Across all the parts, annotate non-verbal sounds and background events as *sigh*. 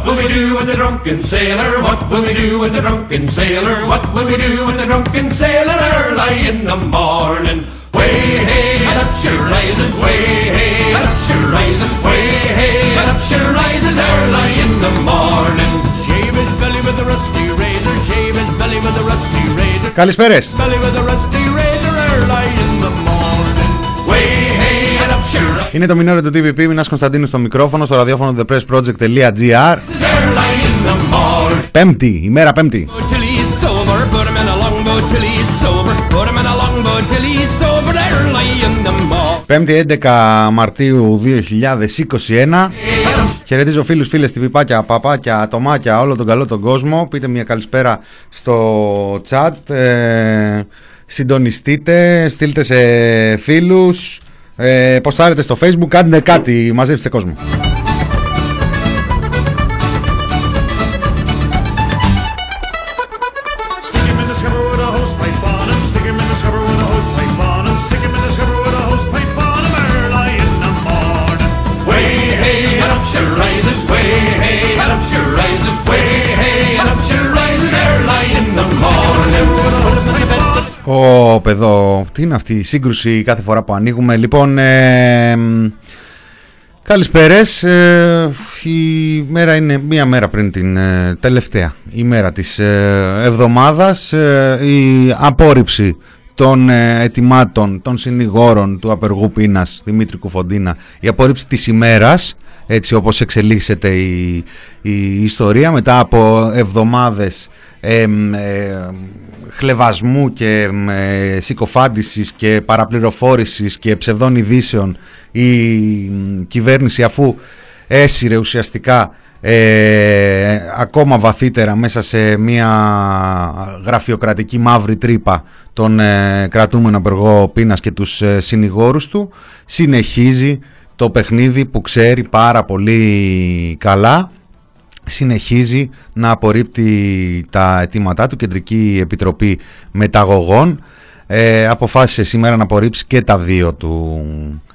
What will we do with the drunken sailor? What will we do with the drunken sailor? What will we do with the drunken sailor early in the morning? Way hey, and up she rises, way hey, and up she rises, way hey, and up she rises early in the morning. Shave his belly with a rusty razor, shave his belly with a rusty razor. Καλησπέρες. Belly with a rusty razor early Είναι το μηνόριο του TVP, Μινάς Κωνσταντίνου στο μικρόφωνο, στο ραδιόφωνο thepressproject.gr early in the morning. Πέμπτη, ημέρα πέμπτη. till he's sober. Put him in a longboat till he's sober. Put him in a longboat till he's sober. Early in the morning. Πέμπτη 11 Μαρτίου 2021. Χαιρετίζω φίλους, φίλες, τυπipάκια, παπάκια, ατομάκια, όλο τον καλό τον κόσμο. Πείτε μια καλησπέρα στο chat. Ε, συντονιστείτε, στείλτε σε φίλους. Ε, ποστάρετε στο facebook, κάντε κάτι, μαζέψτε κόσμο. Ω παιδό, τι είναι αυτή η σύγκρουση κάθε φορά που ανοίγουμε; Λοιπόν, ε, μ, καλησπέρες. Ε, η μέρα είναι μία μέρα πριν την ε, τελευταία ημέρα της ε, εβδομάδας. Ε, η απόρριψη των ε, ετοιμάτων των συνηγόρων του απεργού πείνας Δημήτρη Κουφοντίνα, η απόρριψη της ημέρας, έτσι όπως εξελίσσεται η, η ιστορία, μετά από εβδομάδες εμ, ε, χλεβασμού και εμ, ε, συκοφάντησης και παραπληροφόρησης και ψευδών ειδήσεων η μ, κυβέρνηση αφού έσυρε ουσιαστικά ε, ακόμα βαθύτερα μέσα σε μια γραφειοκρατική μαύρη τρύπα τον ε, κρατούμενο απεργό πείνας και τους ε, συνηγόρους του συνεχίζει το παιχνίδι που ξέρει πάρα πολύ καλά συνεχίζει να απορρίπτει τα αιτήματά του Κεντρική Επιτροπή Μεταγωγών. Ε, αποφάσισε σήμερα να απορρίψει και τα δύο του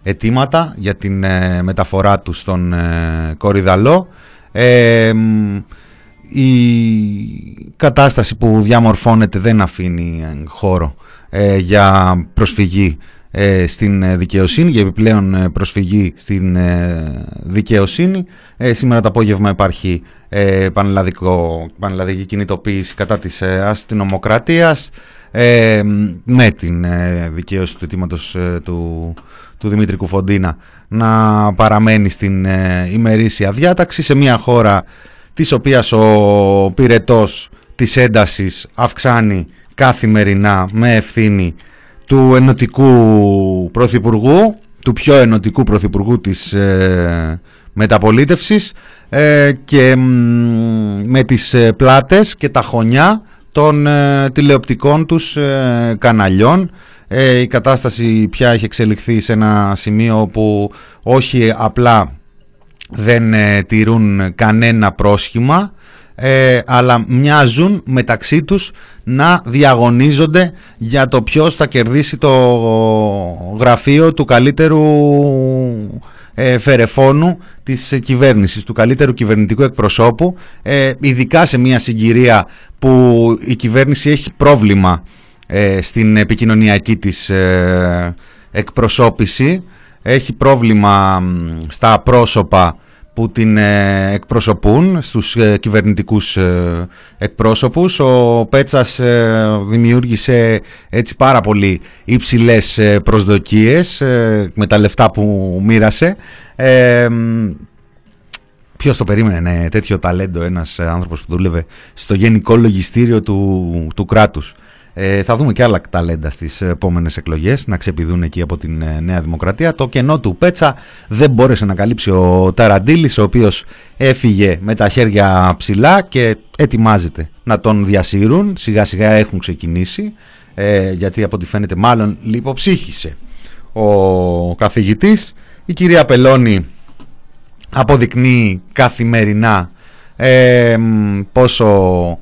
αιτήματα για την ε, μεταφορά του στον ε, Κορυδαλό. Ε, μ, η κατάσταση που διαμορφώνεται δεν αφήνει ε, χώρο ε, για προσφυγή ε, στην ε, δικαιοσύνη, για επιπλέον ε, προσφυγή στην ε, δικαιοσύνη. Ε, σήμερα το απόγευμα υπάρχει ε, πανελλαδικό, πανελλαδική κινητοποίηση κατά της ε, αστυνομοκρατίας ε, με την ε, δικαίωση του αιτήματος ε, του, του Δημήτρη Κουφοντίνα να παραμένει στην ε, ημερήσια διάταξη σε μια χώρα της οποίας ο πυρετός της έντασης αυξάνει καθημερινά με ευθύνη του ενωτικού πρωθυπουργού, του πιο ενωτικού πρωθυπουργού της ε, μεταπολίτευσης ε, και μ, με τις ε, πλάτες και τα χωνιά των ε, τηλεοπτικών τους ε, καναλιών. Ε, η κατάσταση πια έχει εξελιχθεί σε ένα σημείο όπου όχι απλά δεν ε, τηρούν κανένα πρόσχημα ε, αλλά μοιάζουν μεταξύ τους να διαγωνίζονται για το ποιος θα κερδίσει το γραφείο του καλύτερου ε, φερεφόνου της κυβέρνησης, του καλύτερου κυβερνητικού εκπροσώπου ε, ειδικά σε μια συγκυρία που η κυβέρνηση έχει πρόβλημα ε, στην επικοινωνιακή της ε, εκπροσώπηση. Έχει πρόβλημα μ, στα πρόσωπα που την ε, εκπροσωπούν στους ε, κυβερνητικούς ε, εκπρόσωπους. Ο Πέτσας ε, δημιούργησε έτσι πάρα πολύ υψηλές ε, προσδοκίες ε, με τα λεφτά που μοίρασε. Ε, μ, Ποιος το περίμενε ναι, τέτοιο ταλέντο ένας ε, άνθρωπος που δούλευε στο γενικό λογιστήριο του, του κράτους. Ε, θα δούμε και άλλα ταλέντα στις επόμενες εκλογές να ξεπηδούν εκεί από την ε, Νέα Δημοκρατία. Το κενό του Πέτσα δεν μπόρεσε να καλύψει ο Ταραντήλης ο οποίος έφυγε με τα χέρια ψηλά και ετοιμάζεται να τον διασύρουν. Σιγά σιγά έχουν ξεκινήσει ε, γιατί από ό,τι φαίνεται μάλλον λιποψύχησε ο καθηγητής. Η κυρία Πελώνη αποδεικνύει καθημερινά ε, μ, πόσο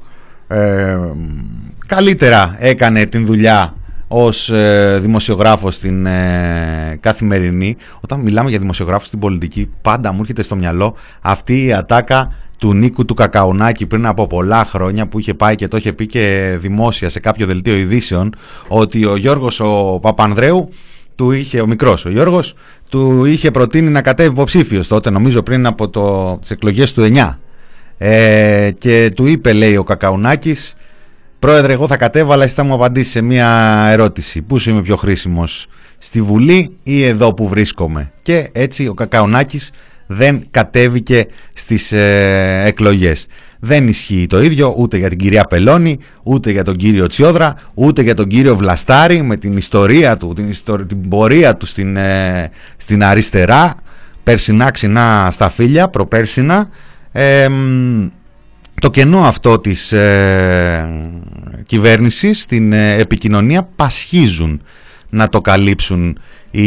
ε, μ, καλύτερα έκανε την δουλειά ως ε, δημοσιογράφος στην ε, καθημερινή. Όταν μιλάμε για δημοσιογράφος στην πολιτική πάντα μου έρχεται στο μυαλό αυτή η ατάκα του Νίκου του Κακαουνάκη πριν από πολλά χρόνια που είχε πάει και το είχε πει και δημόσια σε κάποιο δελτίο ειδήσεων ότι ο Γιώργος ο Παπανδρέου του είχε, ο μικρός ο Γιώργος του είχε προτείνει να κατέβει υποψήφιος τότε νομίζω πριν από το, τις εκλογές του 9 ε, και του είπε λέει ο Κακαουνάκης Πρόεδρε, εγώ θα κατέβαλα, εσύ θα μου απαντήσεις σε μια ερώτηση. Πού σου είμαι πιο χρήσιμος, στη Βουλή ή εδώ που βρίσκομαι; Και έτσι ο Κακαουνάκης δεν κατέβηκε στις ε, εκλογές. Δεν ισχύει το ίδιο ούτε για την κυρία Πελώνη, ούτε για τον κύριο Τσιόδρα, ούτε για τον κύριο Βλαστάρη με την ιστορία του, την, την πορεία του στην, ε, στην αριστερά, περσινά ξινά στα φίλια, προπέρσινα. Το κενό αυτό της ε, κυβέρνησης στην ε, επικοινωνία πασχίζουν να το καλύψουν οι,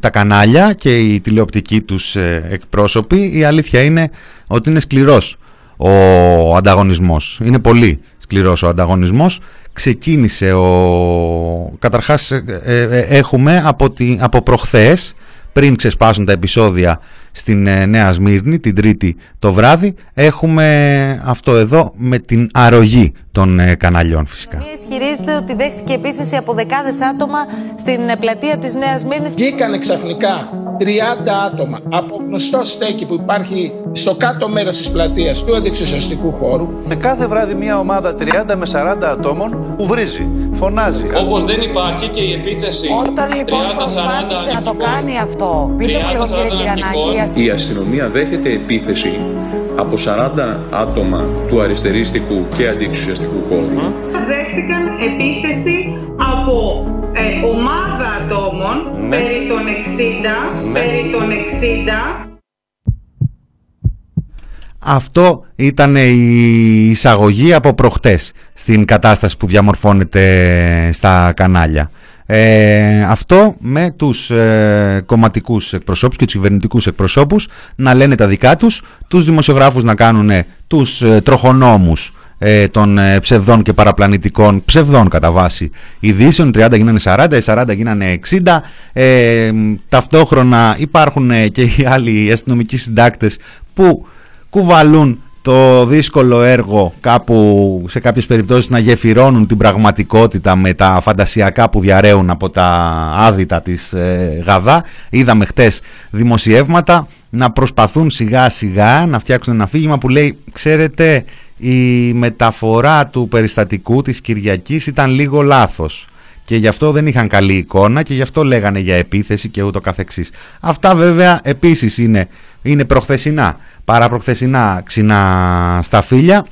τα κανάλια και οι τηλεοπτικοί τους ε, εκπρόσωποι. Η αλήθεια είναι ότι είναι σκληρός ο ανταγωνισμός. Είναι πολύ σκληρός ο ανταγωνισμός. Ξεκίνησε ο... Καταρχάς ε, ε, έχουμε από, τη, από προχθές πριν ξεσπάσουν τα επεισόδια στην ε, Νέα Σμύρνη την Τρίτη το βράδυ. Έχουμε αυτό εδώ με την αρρωγή των ε, καναλιών φυσικά. Η ισχυρίζεται ότι δέχτηκε επίθεση από δεκάδες άτομα στην ε, πλατεία της Νέας Μύρνης. Βγήκανε ξαφνικά 30 άτομα από γνωστό στέκι που υπάρχει στο κάτω μέρος της πλατείας του αντιξουσιαστικού χώρου. Με κάθε βράδυ μια ομάδα 30 με 40 ατόμων που βρίζει, φωνάζει. Όπως δεν υπάρχει και η επίθεση Όταν λοιπόν 30-40 προσπάθησε να το κάνει αυτό, πείτε μου λίγο κύριε Κυρανάκη, η αστυνομία δέχεται επίθεση από 40 άτομα του αριστερίστικου και αντιεξουσιαστικού κόμμα. Δέχτηκαν επίθεση από ε, ομάδα ατόμων Ναι. περί των 60, περί των 60 Αυτό ήταν η εισαγωγή από προχτές στην κατάσταση που διαμορφώνεται στα κανάλια. Ε, αυτό με τους ε, κομματικούς εκπροσώπους και τους κυβερνητικούς εκπροσώπους να λένε τα δικά τους, τους δημοσιογράφους να κάνουν τους ε, τροχονόμους ε, των ε, ψευδών και παραπλανητικών ψευδών κατά βάση ειδήσεων 30 γίνανε 40, οι 40 γίνανε 60 ε, ταυτόχρονα υπάρχουν ε, και οι άλλοι αστυνομικοί συντάκτες που κουβαλούν το δύσκολο έργο κάπου σε κάποιες περιπτώσεις να γεφυρώνουν την πραγματικότητα με τα φαντασιακά που διαραίουν από τα άδυτα της ε, Γαδά. Είδαμε χτες δημοσιεύματα να προσπαθούν σιγά σιγά να φτιάξουν ένα αφήγημα που λέει ξέρετε η μεταφορά του περιστατικού της Κυριακής ήταν λίγο λάθος και γι' αυτό δεν είχαν καλή εικόνα και γι' αυτό λέγανε για επίθεση και ούτω καθεξής. Αυτά βέβαια επίσης είναι, είναι προχθεσινά, παραπροχθεσινά ξινά στα φίλια.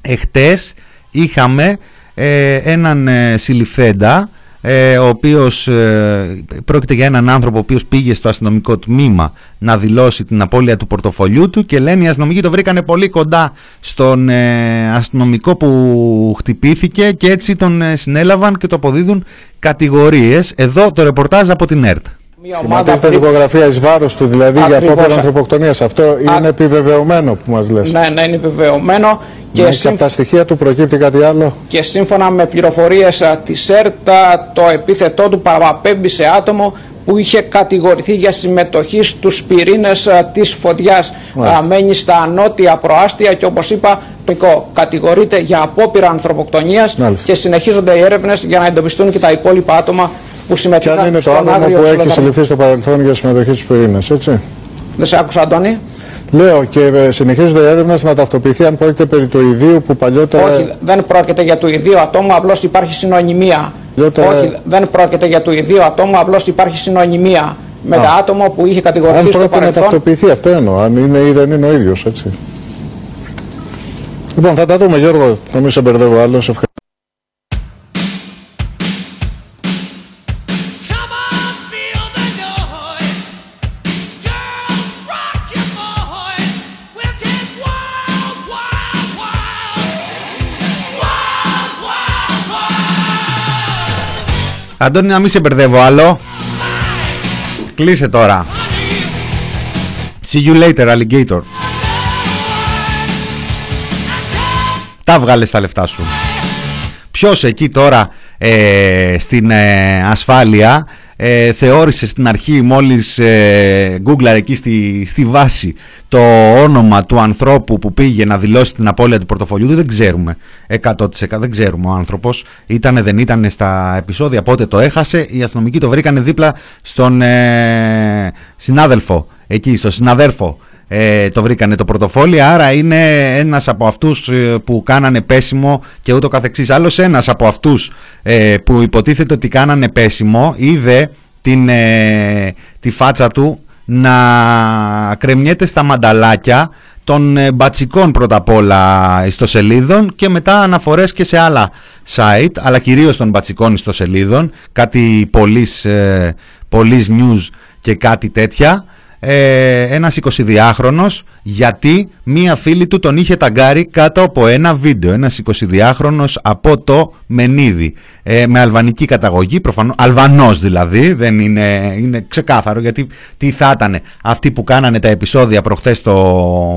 Εχτες είχαμε ε, έναν ε, συλληφθέντα ε, ο οποίος ε, πρόκειται για έναν άνθρωπο ο οποίος πήγε στο αστυνομικό τμήμα να δηλώσει την απώλεια του πορτοφολιού του και λένε οι αστυνομικοί το βρήκανε πολύ κοντά στον ε, αστυνομικό που χτυπήθηκε και έτσι τον ε, συνέλαβαν και το αποδίδουν κατηγορίες. Εδώ το ρεπορτάζ από την ΕΡΤ. Μια ομάδα δικογραφία εις βάρος του, δηλαδή για Ακριβώς. απόπειρα ανθρωποκτονίας. Αυτό είναι επιβεβαιωμένο που μας λες. Ναι, ναι, είναι επιβεβαιωμένο και, Ναι, και σύμφ- από τα στοιχεία του προκύπτει κάτι άλλο. και σύμφωνα με πληροφορίες α, της ΕΡΤ α, το επίθετό του παραπέμπει σε άτομο που είχε κατηγορηθεί για συμμετοχή στους πυρήνες α, της φωτιάς. Μάλιστα. Α, Μένει στα νότια προάστια και όπως είπα το οικό κατηγορείται για απόπειρα ανθρωποκτονίας Μάλιστα. και συνεχίζονται οι έρευνες για να εντοπιστούν και τα υπόλοιπα άτομα που Και συμμετείχαν αν είναι το στον άτομο άγριο που έχει συλλογισμό. συλληφθεί στο παρελθόν για συμμετοχή στους πυρήνες, έτσι; Δεν σε άκουσα Αντώνη. Λέω και ε, συνεχίζονται οι έρευνες να ταυτοποιηθεί αν πρόκειται περί του ιδίου που παλιότερα... Όχι, δεν πρόκειται για του ιδίου ατόμου, απλώς υπάρχει συνωνυμία. Παλιότερα- Όχι, δεν πρόκειται για του ιδίου ατόμου, απλώς υπάρχει συνωνυμία με Α. τα άτομα που είχε κατηγορηθεί αν στο πρόκειται να παρελθόν. ταυτοποιηθεί, αυτό εννοώ. Αν είναι ή δεν είναι ο ίδιος, έτσι. Λοιπόν, θα τα δούμε Γιώργο, να μην σε μπερδεύω άλλο. Σε ευχαριστώ. Αντώνη να μην σε μπερδεύω άλλο. Κλείσε τώρα. See you later alligator. Τα βγάλες τα λεφτά σου. Ποιος εκεί τώρα ε, στην ε, ασφάλεια ε, θεώρησε στην αρχή μόλις ε, Google εκεί στη, στη βάση το όνομα του ανθρώπου που πήγε να δηλώσει την απώλεια του πορτοφολιού του δεν ξέρουμε 100% δεν ξέρουμε ο άνθρωπος ήτανε δεν ήταν στα επεισόδια πότε το έχασε οι αστυνομικοί το βρήκανε δίπλα στον ε, συνάδελφο εκεί στο συναδέρφο ε, το βρήκανε το πορτοφόλι άρα είναι ένας από αυτούς ε, που κάνανε πέσιμο και ούτω καθεξής. Άλλος ένας από αυτούς ε, που υποτίθεται ότι κάνανε πέσιμο είδε την, ε, τη φάτσα του να κρεμιέται στα μανταλάκια των μπατσικών πρώτα απ' όλα ιστοσελίδων και μετά αναφορές και σε άλλα site αλλά κυρίως των μπατσικών ιστοσελίδων κάτι πολλής, ε, news και κάτι τέτοια ε, ένας 22χρονος γιατί μία φίλη του τον είχε ταγκάρει κάτω από ένα βίντεο. Ένας 22χρονος από το Μενίδη ε, με αλβανική καταγωγή, προφανώς, αλβανός δηλαδή, δεν είναι, είναι ξεκάθαρο γιατί τι θα ήταν αυτοί που κάνανε τα επεισόδια προχθές το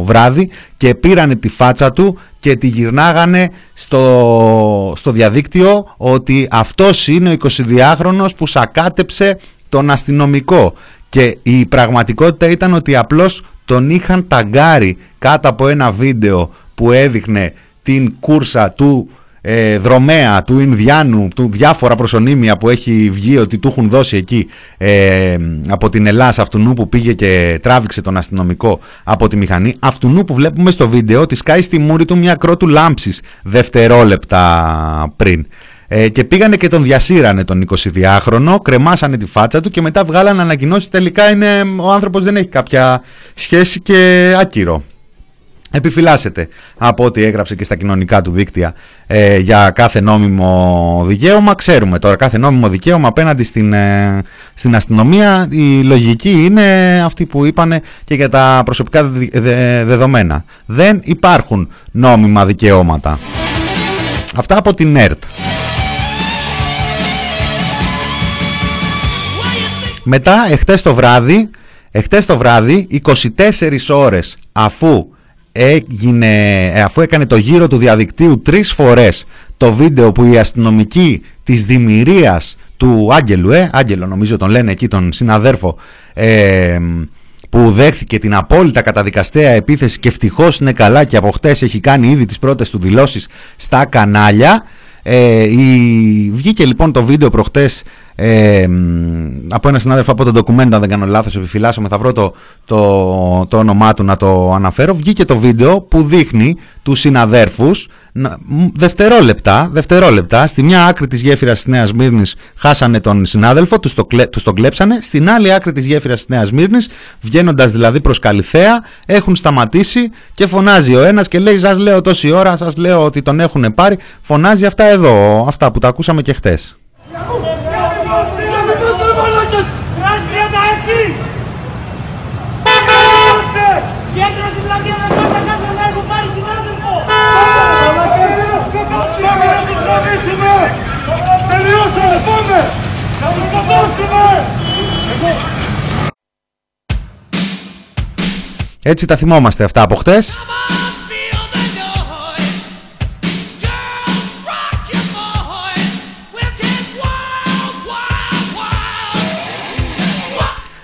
βράδυ και πήρανε τη φάτσα του και τη γυρνάγανε στο, στο διαδίκτυο ότι αυτός είναι ο 22χρονος που σακάτεψε τον αστυνομικό και η πραγματικότητα ήταν ότι απλώς τον είχαν ταγκάρει κάτω από ένα βίντεο που έδειχνε την κούρσα του ε, δρομέα, του Ινδιάνου, του διάφορα προσωνύμια που έχει βγει ότι του έχουν δώσει εκεί ε, από την Ελλάδα αυτού που πήγε και τράβηξε τον αστυνομικό από τη μηχανή. Αυτού που βλέπουμε στο βίντεο ότι σκάει στη μούρη του μια κρότου λάμψης δευτερόλεπτα πριν. Ε, και πήγανε και τον διασύρανε τον 22χρονο, κρεμάσανε τη φάτσα του και μετά βγάλανε ανακοινώσει. Τελικά είναι, ο άνθρωπος δεν έχει κάποια σχέση και άκυρο. Επιφυλάσσεται από ό,τι έγραψε και στα κοινωνικά του δίκτυα ε, για κάθε νόμιμο δικαίωμα. Ξέρουμε τώρα κάθε νόμιμο δικαίωμα απέναντι στην, ε, στην αστυνομία. Η λογική είναι αυτή που είπανε και για τα προσωπικά δεδομένα. Δεν υπάρχουν νόμιμα δικαιώματα. Αυτά από την ΕΡΤ. Μετά, εχθές το βράδυ, εχθές το βράδυ, 24 ώρες αφού, έγινε, ε, αφού έκανε το γύρο του διαδικτύου τρεις φορές το βίντεο που η αστυνομική της δημιουργίας του Άγγελου, ε, Άγγελο νομίζω τον λένε εκεί τον συναδέρφο, ε, που δέχθηκε την απόλυτα καταδικαστέα επίθεση και ευτυχώς είναι καλά και από χτες έχει κάνει ήδη τις πρώτες του δηλώσεις στα κανάλια. Ε, η... Βγήκε λοιπόν το βίντεο προχτές ε, από ένα συνάδελφο από το ντοκουμέντο, αν δεν κάνω λάθος, επιφυλάσσομαι, θα βρω το, το, το όνομά του να το αναφέρω. Βγήκε το βίντεο που δείχνει τους συναδέρφους δευτερόλεπτα, δευτερόλεπτα, στη μια άκρη της γέφυρας της Νέας Μύρνης χάσανε τον συνάδελφο, τους, το, τους τον κλέψανε, στην άλλη άκρη της γέφυρας της Νέας Μύρνης, βγαίνοντας δηλαδή προς Καλυθέα, έχουν σταματήσει και φωνάζει ο ένας και λέει σας λέω τόση ώρα, σας λέω ότι τον έχουν πάρει, φωνάζει αυτά εδώ, αυτά που τα ακούσαμε και χτες. Έτσι τα θυμόμαστε αυτά από χτες.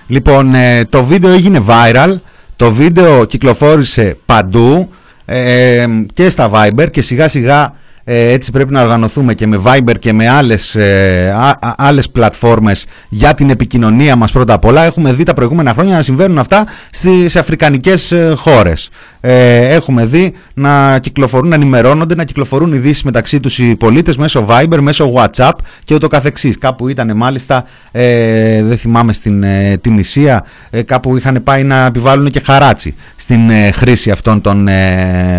Λοιπόν, ε, το βίντεο έγινε viral, το βίντεο κυκλοφόρησε παντού ε, και στα Viber και σιγά σιγά ε, έτσι πρέπει να οργανωθούμε και με Viber και με άλλες, ε, άλλες πλατφόρμες για την επικοινωνία μας πρώτα απ' όλα. Έχουμε δει τα προηγούμενα χρόνια να συμβαίνουν αυτά στις αφρικανικές ε, χώρες. Ε, έχουμε δει να κυκλοφορούν, να ενημερώνονται, να κυκλοφορούν ειδήσεις μεταξύ τους οι πολίτες μέσω Viber, μέσω WhatsApp και ούτω καθεξής. Κάπου ήταν μάλιστα, ε, δεν θυμάμαι στην ε, την Ισία, ε, κάπου είχαν πάει να επιβάλλουν και χαράτσι στην χρήση αυτών των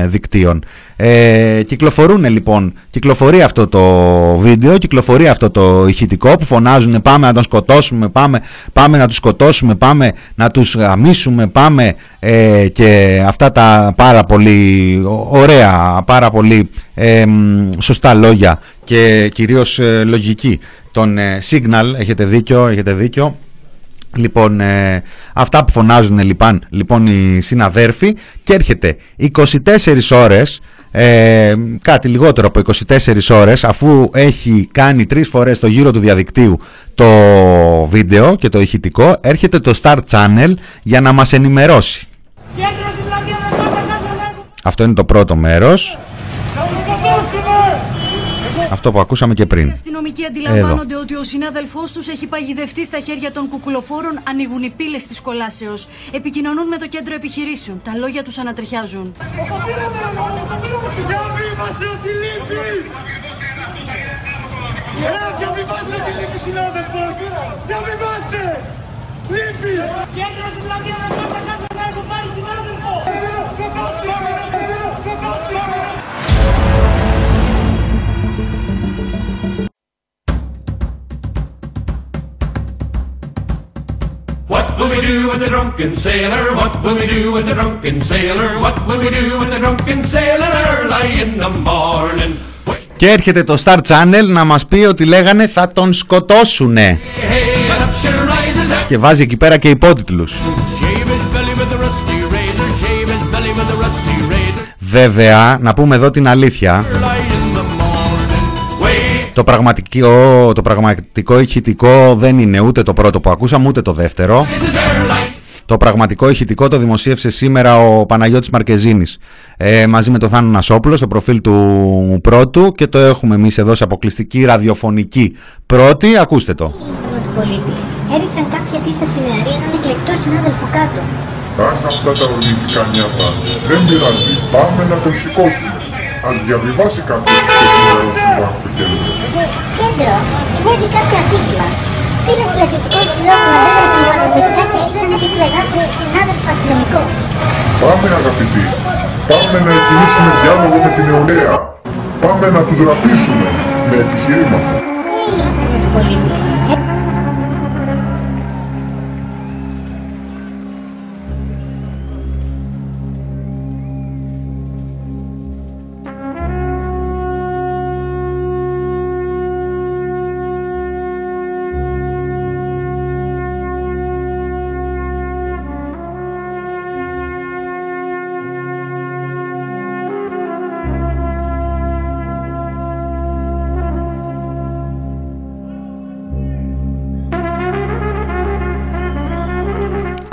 δικτύων. Ε, κυκλοφορούν λοιπόν, κυκλοφορεί αυτό το βίντεο, κυκλοφορεί αυτό το ηχητικό που φωνάζουν πάμε να τον σκοτώσουμε, πάμε, πάμε να τους σκοτώσουμε, πάμε να τους γαμίσουμε, πάμε ε, και αυτά τα πάρα πολύ ωραία, πάρα πολύ ε, σωστά λόγια και κυρίως ε, λογική. Τον Signal, έχετε δίκιο, έχετε δίκιο. Λοιπόν, αυτά που φωνάζουν λοιπόν, λοιπόν οι συναδέρφοι και έρχεται 24 ώρες ε, κάτι λιγότερο από 24 ώρες αφού έχει κάνει τρεις φορές το γύρο του διαδικτύου το βίντεο και το ηχητικό έρχεται το Star Channel για να μας ενημερώσει. Αυτό είναι το πρώτο μέρος. Αυτό που ακούσαμε και πριν. Οι αστυνομικοί αντιλαμβάνονται ότι ο συνάδελφός τους έχει παγιδευτεί στα χέρια των κουκουλοφόρων, ανοίγουν οι πύλες της κολάσεως. Επικοινωνούν με το κέντρο επιχειρήσεων. Τα λόγια τους ανατριχιάζουν. Διαβιβάστε τη λύπη συνάδελφος! Διαβιβάστε! Λύπη! Κέντρο στην πλατεία με τα κάτω να έχω πάρει συνάδελφο! What will we do with the drunken sailor? What will we do with the drunken sailor? What will we do with the drunken sailor early in the morning? Και έρχεται το Star Channel να μας πει ότι λέγανε θα τον σκοτώσουνε. Hey, and up she rises up. Και βάζει εκεί πέρα και υπότιτλους. Shave his belly with a rusty razor. Shave his belly with a rusty razor. Βέβαια, να πούμε εδώ την αλήθεια. Το πραγματικό, το πραγματικό ηχητικό δεν είναι ούτε το πρώτο που ακούσαμε ούτε το δεύτερο. this is early. Το πραγματικό ηχητικό το δημοσίευσε σήμερα ο Παναγιώτης Μαρκεζίνης ε, μαζί με τον Θάνο Νασόπουλο στο προφίλ του πρώτου και το έχουμε εμείς εδώ σε αποκλειστική ραδιοφωνική πρώτη. Ακούστε το. του πολίτη. Έριξαν κάποια τίθεση νεαρή έναν εκλεκτό συνάδελφο κάτω. Αχ, αυτά τα ορμητικά νιάτα. Δεν πειράζει. Πάμε να τον σηκώσουμε. Ας διαβιβάσει κάποιος το νερό στο αυτοκίνητο. Κέντρο, συνέβη κάποιο ατύχημα. Φίλο φιλαθλητικό συλλόγου αντέδρασαν βαρομετικά και έριξαν επίπεδα του συνάδελφο αστυνομικό. Πάμε αγαπητοί. Πάμε να κινήσουμε διάλογο με την νεολαία. Πάμε να τους ρατήσουμε με επιχειρήματα. του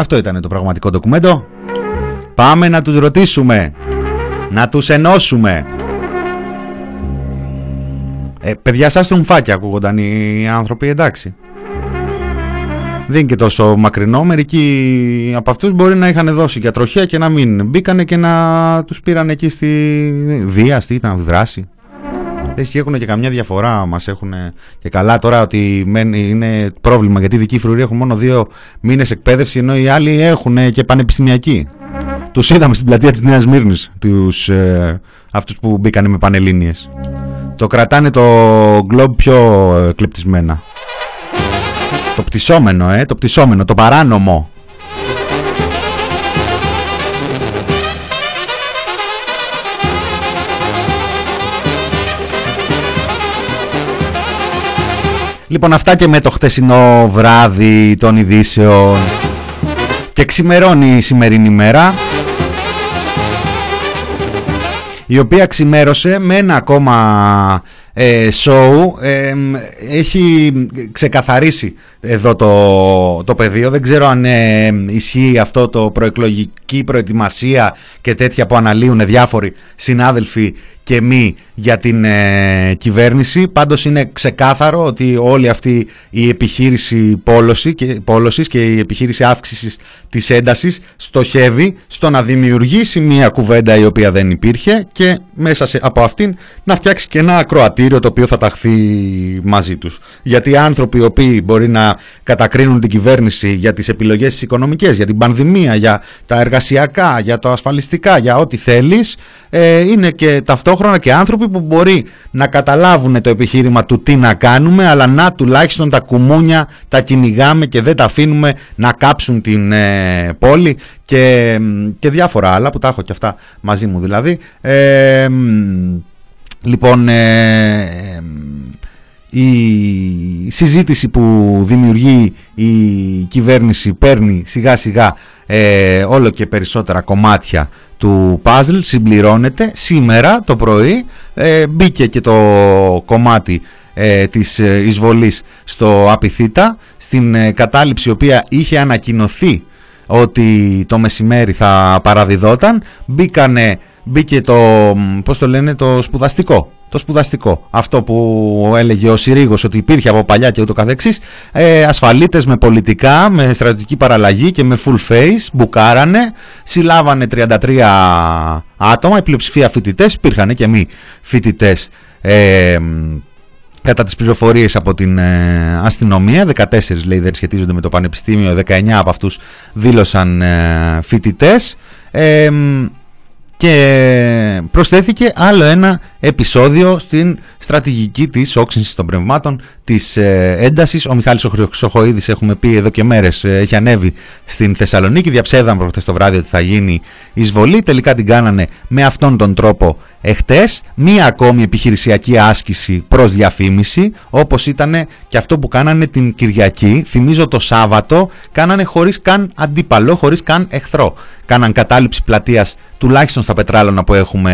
Αυτό ήταν το πραγματικό ντοκουμέντο. Πάμε να τους ρωτήσουμε. Να τους ενώσουμε. Ε, παιδιά σας τρομφάκια ακούγονταν οι άνθρωποι εντάξει. Δεν είναι και τόσο μακρινό. Μερικοί από αυτούς μπορεί να είχαν δώσει για τροχέα και να μην μπήκανε και να τους πήραν εκεί στη βία, στη ήταν δράση. Λες και έχουν και καμιά διαφορά, μας έχουν και καλά τώρα ότι μεν είναι πρόβλημα γιατί οι δικοί φρουροί έχουν μόνο δύο μήνες εκπαίδευση ενώ οι άλλοι έχουν και πανεπιστημιακή. Τους είδαμε στην πλατεία της Νέας Μύρνης, τους, ε, αυτούς που μπήκανε με πανελλήνιες. Το κρατάνε το γκλόμπ πιο ε, κλεπτισμένα. Το πτυσσόμενο, ε, το πτυσσόμενο, το παράνομο. Λοιπόν αυτά και με το χτεσινό βράδυ των ειδήσεων. Και ξημερώνει η σημερινή μέρα η οποία ξημέρωσε με ένα ακόμα ε, show ε, έχει ξεκαθαρίσει εδώ το, το πεδίο. Δεν ξέρω αν ε, ισχύει αυτό το προεκλογική προετοιμασία και τέτοια που αναλύουν διάφοροι συνάδελφοι και μη για την ε, κυβέρνηση. Πάντως είναι ξεκάθαρο ότι όλη αυτή η επιχείρηση πόλωση και, πόλωσης και η επιχείρηση αύξησης της έντασης στοχεύει στο να δημιουργήσει μια κουβέντα η οποία δεν υπήρχε και μέσα σε, από αυτήν να φτιάξει και ένα ακροατήριο το οποίο θα ταχθεί μαζί τους. Γιατί οι άνθρωποι οι οποίοι μπορεί να κατακρίνουν την κυβέρνηση για τις επιλογές τις οικονομικές, για την πανδημία, για τα εργασιακά, για το ασφαλιστικά, για ό,τι θέλεις, ε, είναι και ταυτόχρονα και άνθρωποι που μπορεί να καταλάβουν το επιχείρημα του τι να κάνουμε, αλλά να τουλάχιστον τα κουμούνια τα κυνηγάμε και δεν τα αφήνουμε να κάψουν την ε, πόλη και, και διάφορα άλλα που τα έχω και αυτά μαζί μου δηλαδή. Ε, Λοιπόν, ε, η συζήτηση που δημιουργεί η κυβέρνηση παίρνει σιγά σιγά ε, όλο και περισσότερα κομμάτια του puzzle, συμπληρώνεται. Σήμερα το πρωί ε, μπήκε και το κομμάτι ε, της ε, εισβολής στο Απιθύτα στην ε, κατάληψη η οποία είχε ανακοινωθεί ότι το μεσημέρι θα παραδιδόταν μπήκανε, μπήκε το, πώς το λένε, το σπουδαστικό το σπουδαστικό. Αυτό που έλεγε ο Συρίγος ότι υπήρχε από παλιά και ούτω καθεξής. Ε, ασφαλίτες με πολιτικά, με στρατιωτική παραλλαγή και με full face. Μπουκάρανε, συλλάβανε 33 άτομα, η πλειοψηφία φοιτητές, υπήρχαν και μη φοιτητές. Ε, κατά τις πληροφορίες από την ε, αστυνομία 14 λέει δεν σχετίζονται με το πανεπιστήμιο 19 από αυτούς δήλωσαν ε, φοιτητές ε, και προσθέθηκε άλλο ένα επεισόδιο στην στρατηγική της όξυνσης των πνευμάτων της ε, έντασης. Ο Μιχάλης Σοχοίδης έχουμε πει εδώ και μέρες ε, έχει ανέβει στην Θεσσαλονίκη. Διαψεύδαμε προχτές το βράδυ ότι θα γίνει εισβολή. Τελικά την κάνανε με αυτόν τον τρόπο εχτες. Μία ακόμη επιχειρησιακή άσκηση προς διαφήμιση όπως ήταν και αυτό που κάνανε την Κυριακή. Θυμίζω το Σάββατο κάνανε χωρίς καν αντίπαλο, χωρίς καν εχθρό. Κάναν κατάληψη πλατείας τουλάχιστον στα πετράλωνα που έχουμε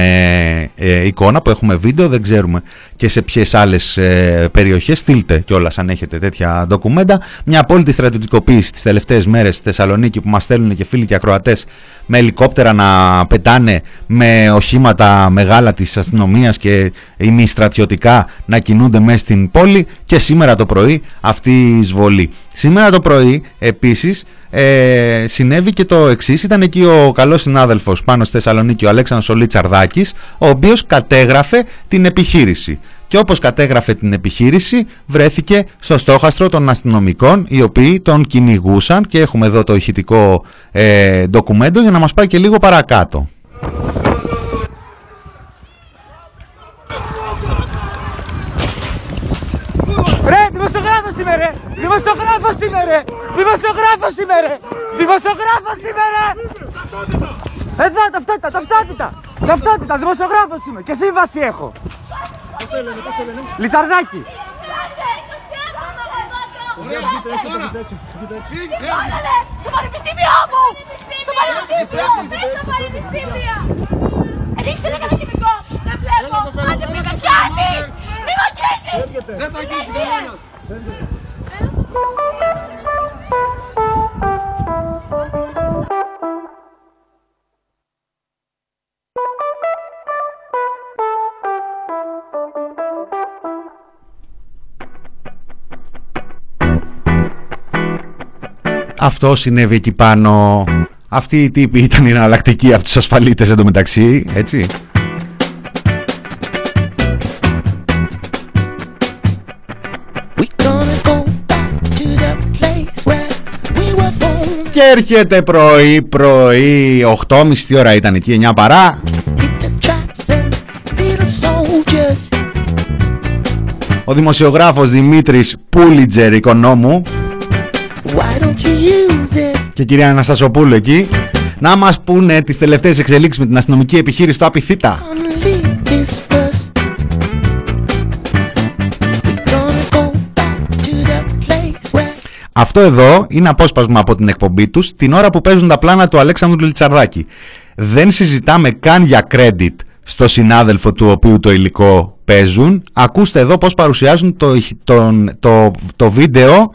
ε, εικόνα, που έχουμε βίντεο, δεν ξέρουμε και σε ποιες άλλες ε, περιοχές. Στείλτε κιόλας αν έχετε τέτοια ντοκουμέντα. Μια απόλυτη στρατιωτικοποίηση τις τελευταίες μέρες στη Θεσσαλονίκη που μας στέλνουν και φίλοι και ακροατές με ελικόπτερα να πετάνε με οχήματα μεγάλα της αστυνομίας και ημιστρατιωτικά να κινούνται μέσα στην πόλη και σήμερα το πρωί αυτή η εισβολή. Σήμερα το πρωί επίσης ε, συνέβη και το εξής. Ήταν εκεί ο καλός συνάδελφος πάνω στη Θεσσαλονίκη, ο Αλέξανδρος Ολίτσαρδάκης, ο οποίος κατέγραφε την επιχείρηση. Και όπως κατέγραφε την επιχείρηση, βρέθηκε στο στόχαστρο των αστυνομικών, οι οποίοι τον κυνηγούσαν και έχουμε εδώ το ηχητικό ε, ντοκουμέντο για να μας πάει και λίγο παρακάτω. Ρε, δημοσιογράφος είμαι ρε! Δημοσιογράφος είμαι ρε! Δημοσιογράφος είμαι ρε! Δημοσιογράφος είμαι ρε! Εδώ, ταυτότητα, ταυτότητα! Ταυτότητα, δημοσιογράφος είμαι και σύμβαση έχω! Πώς σε λένε, πώς σε λένε. Λιτσαρδάκης! Στο πανεπιστήμιο μου! Στο πανεπιστήμιο! Στο πανεπιστήμιο! Ανοίξτε ένα χημικό! Δεν βλέπω! Άντε μη με πιάνεις! Μη με αγγίζεις! Δεν σ' αγγίζει κανένας! Αυτό συνέβη εκεί πάνω. Αυτή η τύπη ήταν η εναλλακτική από τους ασφαλίτες εντωμεταξύ, έτσι. Και έρχεται πρωί, πρωί, 8.30 ώρα ήταν εκεί, 9 παρά. Ο δημοσιογράφος Δημήτρης Πούλιτζερ, οικονόμου, και κυρία Αναστασοπούλου εκεί να μας πούνε τις τελευταίες εξελίξεις με την αστυνομική επιχείρηση του Απιθύτα. Αυτό εδώ είναι απόσπασμα από την εκπομπή τους την ώρα που παίζουν τα πλάνα του Αλέξανδρου Λιτσαρδάκη. Δεν συζητάμε καν για credit στο συνάδελφο του οποίου το υλικό παίζουν. Ακούστε εδώ πώς παρουσιάζουν το, τον, το, το βίντεο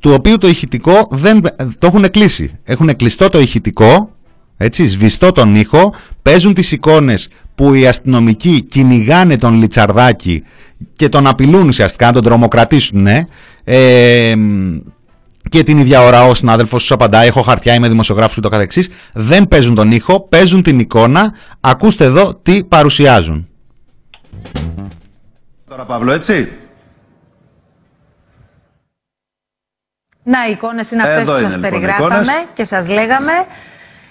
του οποίου το ηχητικό δεν, το έχουν κλείσει. Έχουν κλειστό το ηχητικό, έτσι, σβηστό τον ήχο, παίζουν τις εικόνες που οι αστυνομικοί κυνηγάνε τον Λιτσαρδάκη και τον απειλούν ουσιαστικά να τον τρομοκρατήσουν, ναι. Ε, και την ίδια ώρα ο συνάδελφος σου απαντάει, έχω χαρτιά, είμαι δημοσιογράφος και το καθεξής, δεν παίζουν τον ήχο, παίζουν την εικόνα, ακούστε εδώ τι παρουσιάζουν. Τώρα Παύλο, έτσι; Να, οι εικόνες είναι αυτές που σας λοιπόν, περιγράφαμε εικόνες. και σας λέγαμε.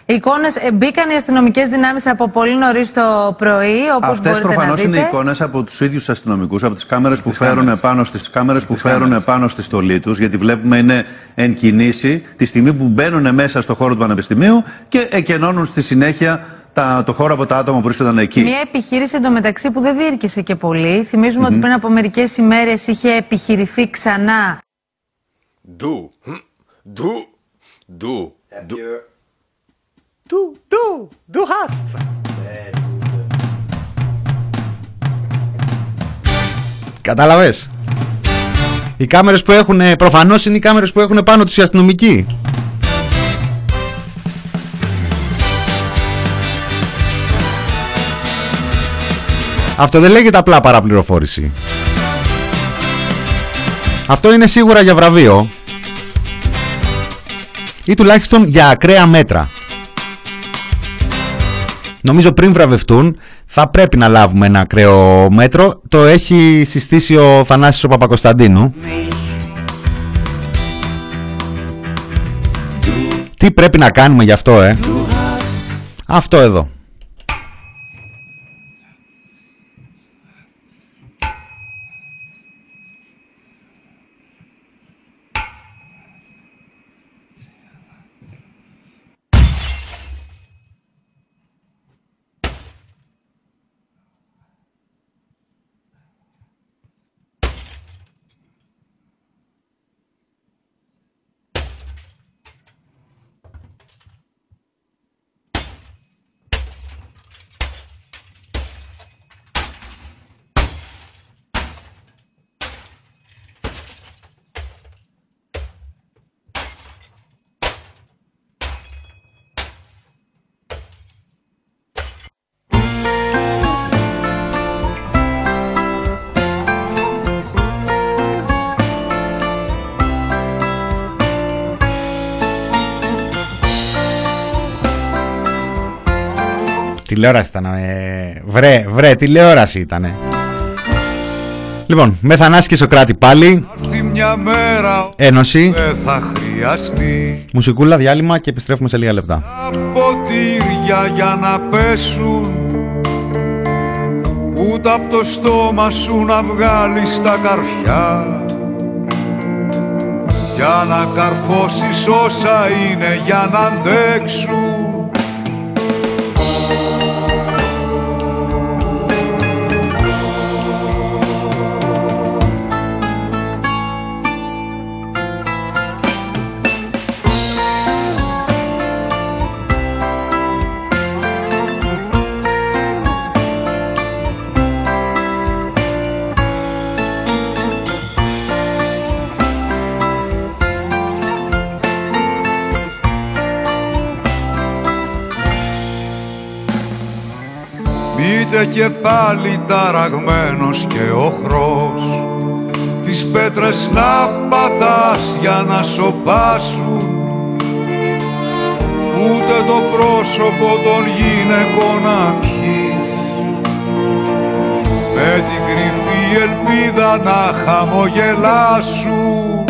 Οι εικόνες μπήκαν οι αστυνομικές δυνάμεις από πολύ νωρί το πρωί, όπως Αυτές μπορείτε να προφανώς δείτε. είναι εικόνες από τους ίδιους αστυνομικούς, από τις κάμερες που φέρουν πάνω στις κάμερες που φέρουν πάνω στη στολή τους, γιατί βλέπουμε είναι εν κινήσει τη στιγμή που μπαίνουν μέσα στο χώρο του Πανεπιστημίου και εκενώνουν στη συνέχεια τα, το χώρο από τα άτομα που βρίσκονταν εκεί. Μια επιχείρηση εντωμεταξύ που δεν διήρκησε και πολύ. Θυμίζουμε ότι Μμμ. πριν από μερικές ημέρες είχε επιχειρηθεί ξανά. Du. Du. Du. Du. Du. Du. Du hast. Κατάλαβες; Οι κάμερες που έχουν, προφανώς είναι οι κάμερες που έχουν πάνω τους οι αστυνομικοί. Αυτό δεν λέγεται απλά παραπληροφόρηση. Αυτό είναι σίγουρα για βραβείο. Ή τουλάχιστον για ακραία μέτρα. Νομίζω πριν βραβευτούν θα πρέπει να λάβουμε ένα ακραίο μέτρο. Το έχει συστήσει ο Θανάσης ο Παπακοσταντίνου. Τι πρέπει να κάνουμε γι' αυτό, ε; Αυτό εδώ. Τηλεόραση ήταν. Ε, βρε, βρε, τηλεόραση ήταν. Λοιπόν, με Θανάση και Σοκράτη πάλι. Έρθει μια μέρα Ένωση. δεν θα χρειαστεί Μουσικούλα, διάλειμμα και επιστρέφουμε σε λίγα λεπτά. ποτήρια για να πέσουν ούτε από το στόμα σου να βγάλεις τα καρφιά για να καρφώσεις όσα είναι για να αντέξουν και πάλι ταραγμένος και οχρός Τις πέτρες να πατάς για να σοπάσουν. Ούτε το πρόσωπο των γυναικών να πιείς Με την κρυφή ελπίδα να χαμογελάσουν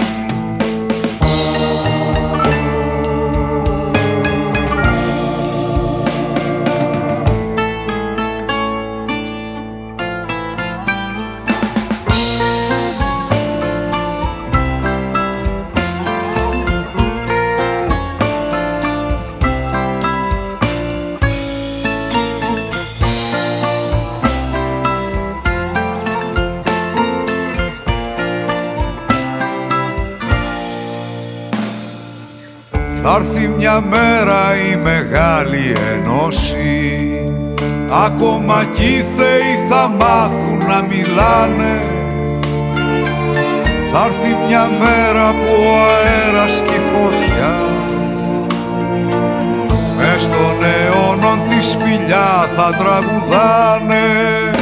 μια μέρα η μεγάλη ενώση Ακόμα κι οι θεοί θα μάθουν να μιλάνε. Θα έρθει μια μέρα που ο αέρας και η φωτιά Μες στον αιώνων τη σπηλιά θα τραγουδάνε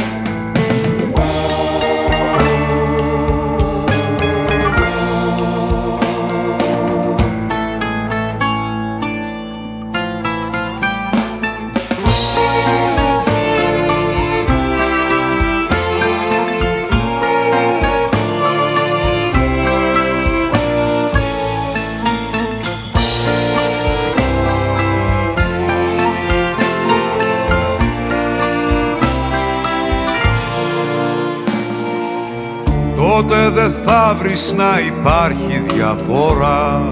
τότε δεν θα βρεις να υπάρχει διαφορά.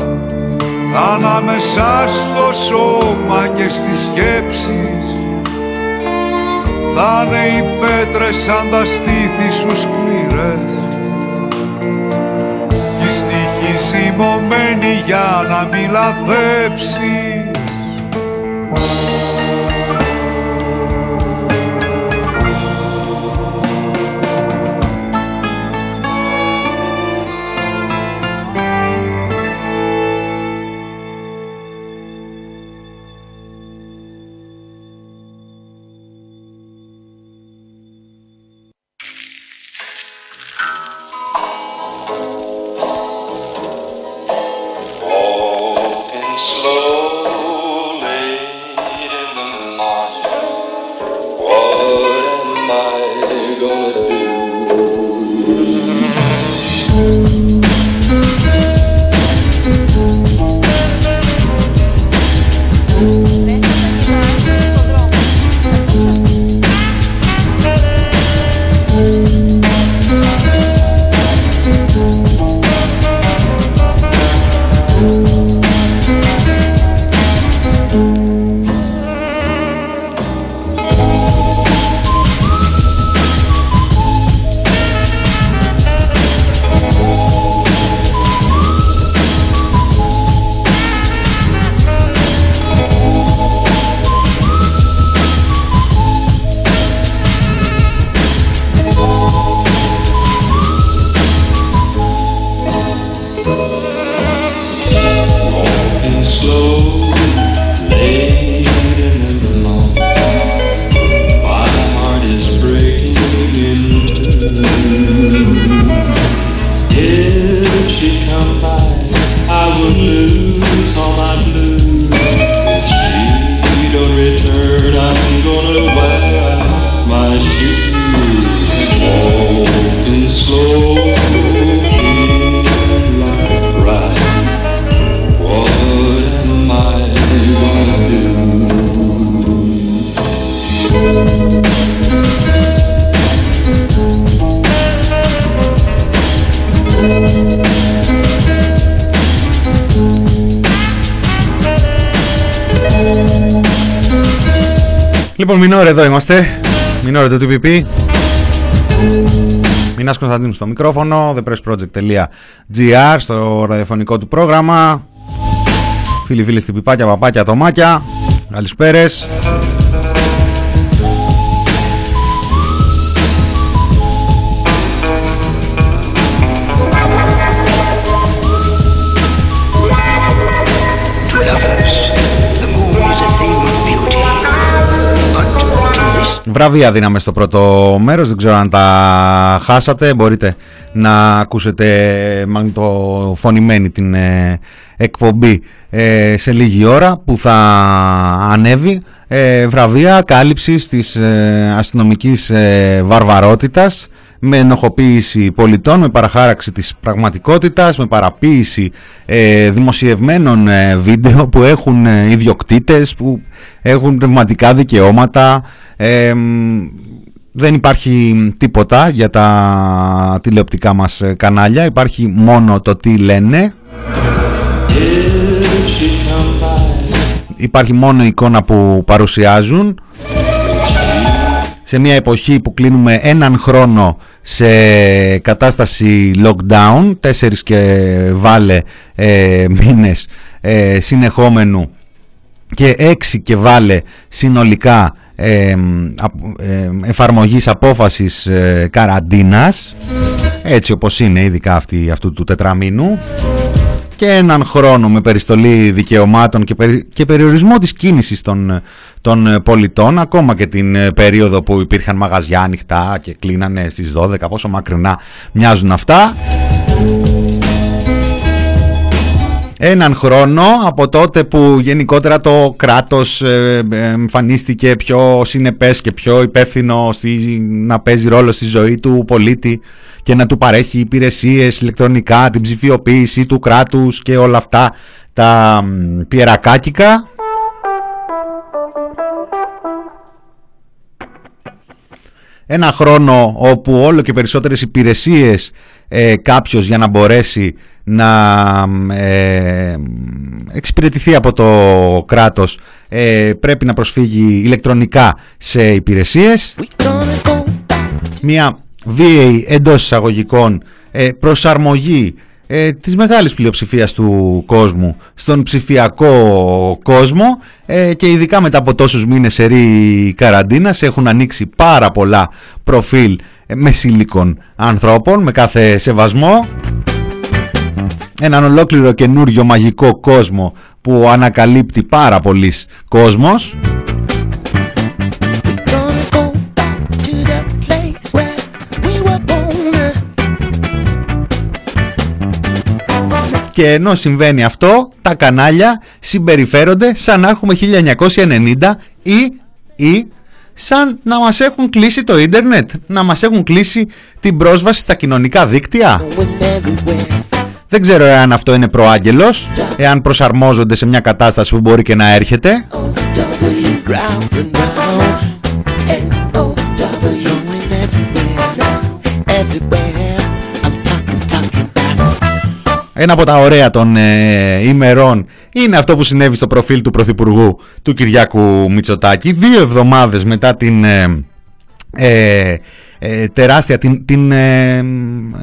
Ανάμεσα στο σώμα και στις σκέψεις θα είναι οι πέτρες σαν τα στήθη σου σκληρές. Κι η στίχη ζυμωμένη για να μη λαθέψεις Λοιπόν, Μινόρε εδώ είμαστε. Μινόρε του TPP. Μινάς Κωνσταντίνου στο μικρόφωνο, thepressproject.gr στο ραδιοφωνικό του πρόγραμμα. Φίλοι, φίλοι, στην πιπάκια, παπάκια, τομάκια. Καλησπέρες. Βραβεία δίναμε στο πρώτο μέρος, δεν ξέρω αν τα χάσατε, μπορείτε να ακούσετε μαγνητοφωνημένη την ε, εκπομπή ε, σε λίγη ώρα που θα ανέβει. Ε, βραβεία κάλυψης της ε, αστυνομικής ε, βαρβαρότητας με ενοχοποίηση πολιτών, με παραχάραξη της πραγματικότητας, με παραποίηση ε, δημοσιευμένων ε, βίντεο που έχουν ε, ιδιοκτήτες, που έχουν πνευματικά δικαιώματα. Ε, μ, δεν υπάρχει τίποτα για τα τηλεοπτικά μας ε, κανάλια, υπάρχει μόνο το τι λένε. Υπάρχει μόνο η εικόνα που παρουσιάζουν σε μια εποχή που κλείνουμε έναν χρόνο σε κατάσταση lockdown, τέσσερις και βάλε ε, μήνες ε, συνεχόμενου και έξι και βάλε συνολικά ε, απ- ε, εφαρμογής απόφασης ε, καραντίνας έτσι όπως είναι ειδικά αυτή, αυτού του τετραμήνου και έναν χρόνο με περιστολή δικαιωμάτων και, περι- και περιορισμό της κίνησης των, των ε, πολιτών ακόμα και την ε, περίοδο που υπήρχαν μαγαζιά ανοιχτά και κλείνανε στις 12 πόσο μακρινά μοιάζουν αυτά έναν χρόνο από τότε που γενικότερα το κράτος ε, ε, εμφανίστηκε πιο συνεπές και πιο υπεύθυνο στη, να παίζει ρόλο στη ζωή του πολίτη και να του παρέχει υπηρεσίες ηλεκτρονικά, την ψηφιοποίηση του κράτους και όλα αυτά τα μ, πιερακάκικα. Ένα χρόνο όπου όλο και περισσότερες υπηρεσίες ε, κάποιος για να μπορέσει να ε, εξυπηρετηθεί από το κράτος ε, πρέπει να προσφύγει ηλεκτρονικά σε υπηρεσίες. Μια βίαιη εντός εισαγωγικών ε, προσαρμογή ε, της μεγάλης πλειοψηφίας του κόσμου στον ψηφιακό κόσμο ε, και ειδικά μετά από τόσους μήνες ερή καραντίνας έχουν ανοίξει πάρα πολλά προφίλ ε, μεσήλικων ανθρώπων με κάθε σεβασμό. Έναν ολόκληρο καινούριο μαγικό κόσμο που ανακαλύπτει πάρα πολλής κόσμος Και ενώ συμβαίνει αυτό, τα κανάλια συμπεριφέρονται σαν να έχουμε 1990 ή, ή σαν να μας έχουν κλείσει το ίντερνετ, να μας έχουν κλείσει την πρόσβαση στα κοινωνικά δίκτυα. Δεν ξέρω εάν αυτό είναι προάγγελος, εάν προσαρμόζονται σε μια κατάσταση που μπορεί και να έρχεται. Ένα από τα ωραία των ε, ημερών είναι αυτό που συνέβη στο προφίλ του Πρωθυπουργού του Κυριάκου Μητσοτάκη. Δύο εβδομάδες μετά την ε, ε, ε τεράστια την, την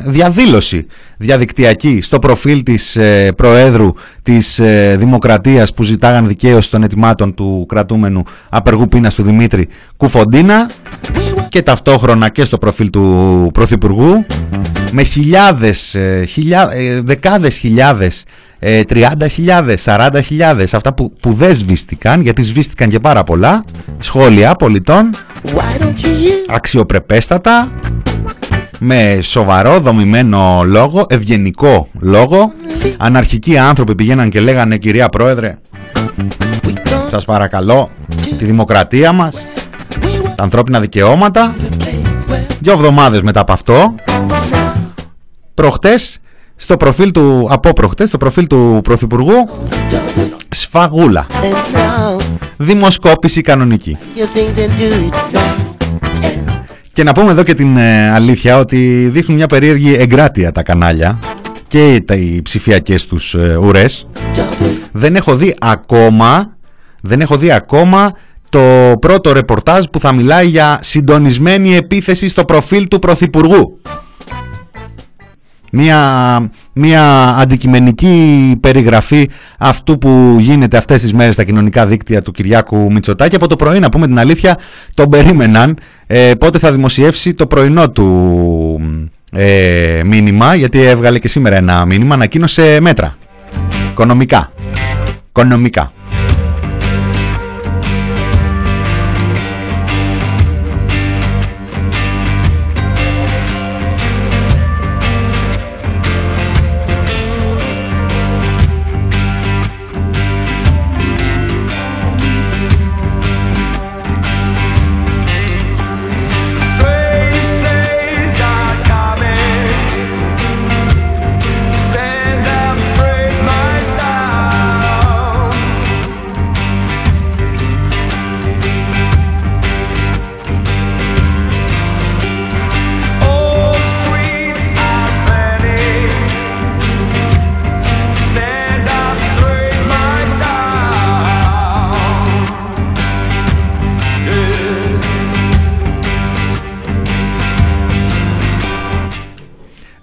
διαδήλωση διαδικτυακή στο προφίλ της Προέδρου της Δημοκρατίας που ζητάγαν δικαίωση των ετοιμάτων του κρατούμενου απεργού πείνας του Δημήτρη Κουφοντίνα και ταυτόχρονα και στο προφίλ του Πρωθυπουργού με χιλιάδες, ε, χιλιά, ε, δεκάδες χιλιάδες, 30.000, 40.000 αυτά που, που δεν σβήστηκαν γιατί σβήστηκαν και πάρα πολλά σχόλια πολιτών αξιοπρεπέστατα με σοβαρό δομημένο λόγο, ευγενικό λόγο. Αναρχικοί άνθρωποι πηγαίναν και λέγανε κυρία Πρόεδρε σας παρακαλώ τη δημοκρατία μας τα ανθρώπινα δικαιώματα. Δύο εβδομάδες μετά από αυτό. Προχτές στο προφίλ του, από προχτές, στο προφίλ του Πρωθυπουργού Σφαγούλα. Δημοσκόπηση κανονική. Και να πούμε εδώ και την ε, αλήθεια ότι δείχνουν μια περίεργη εγκράτεια τα κανάλια και τα, οι ψηφιακές τους ε, ουρές. Δεν έχω δει ακόμα δεν έχω δει ακόμα το πρώτο ρεπορτάζ που θα μιλάει για συντονισμένη επίθεση στο προφίλ του Πρωθυπουργού μια, μια αντικειμενική περιγραφή αυτού που γίνεται αυτές τις μέρες στα κοινωνικά δίκτυα του Κυριάκου Μητσοτάκη. Από το πρωί, να πούμε την αλήθεια, τον περίμεναν ε, πότε θα δημοσιεύσει το πρωινό του ε, μήνυμα, γιατί έβγαλε και σήμερα ένα μήνυμα, ανακοίνωσε μέτρα. Οικονομικά. Οικονομικά.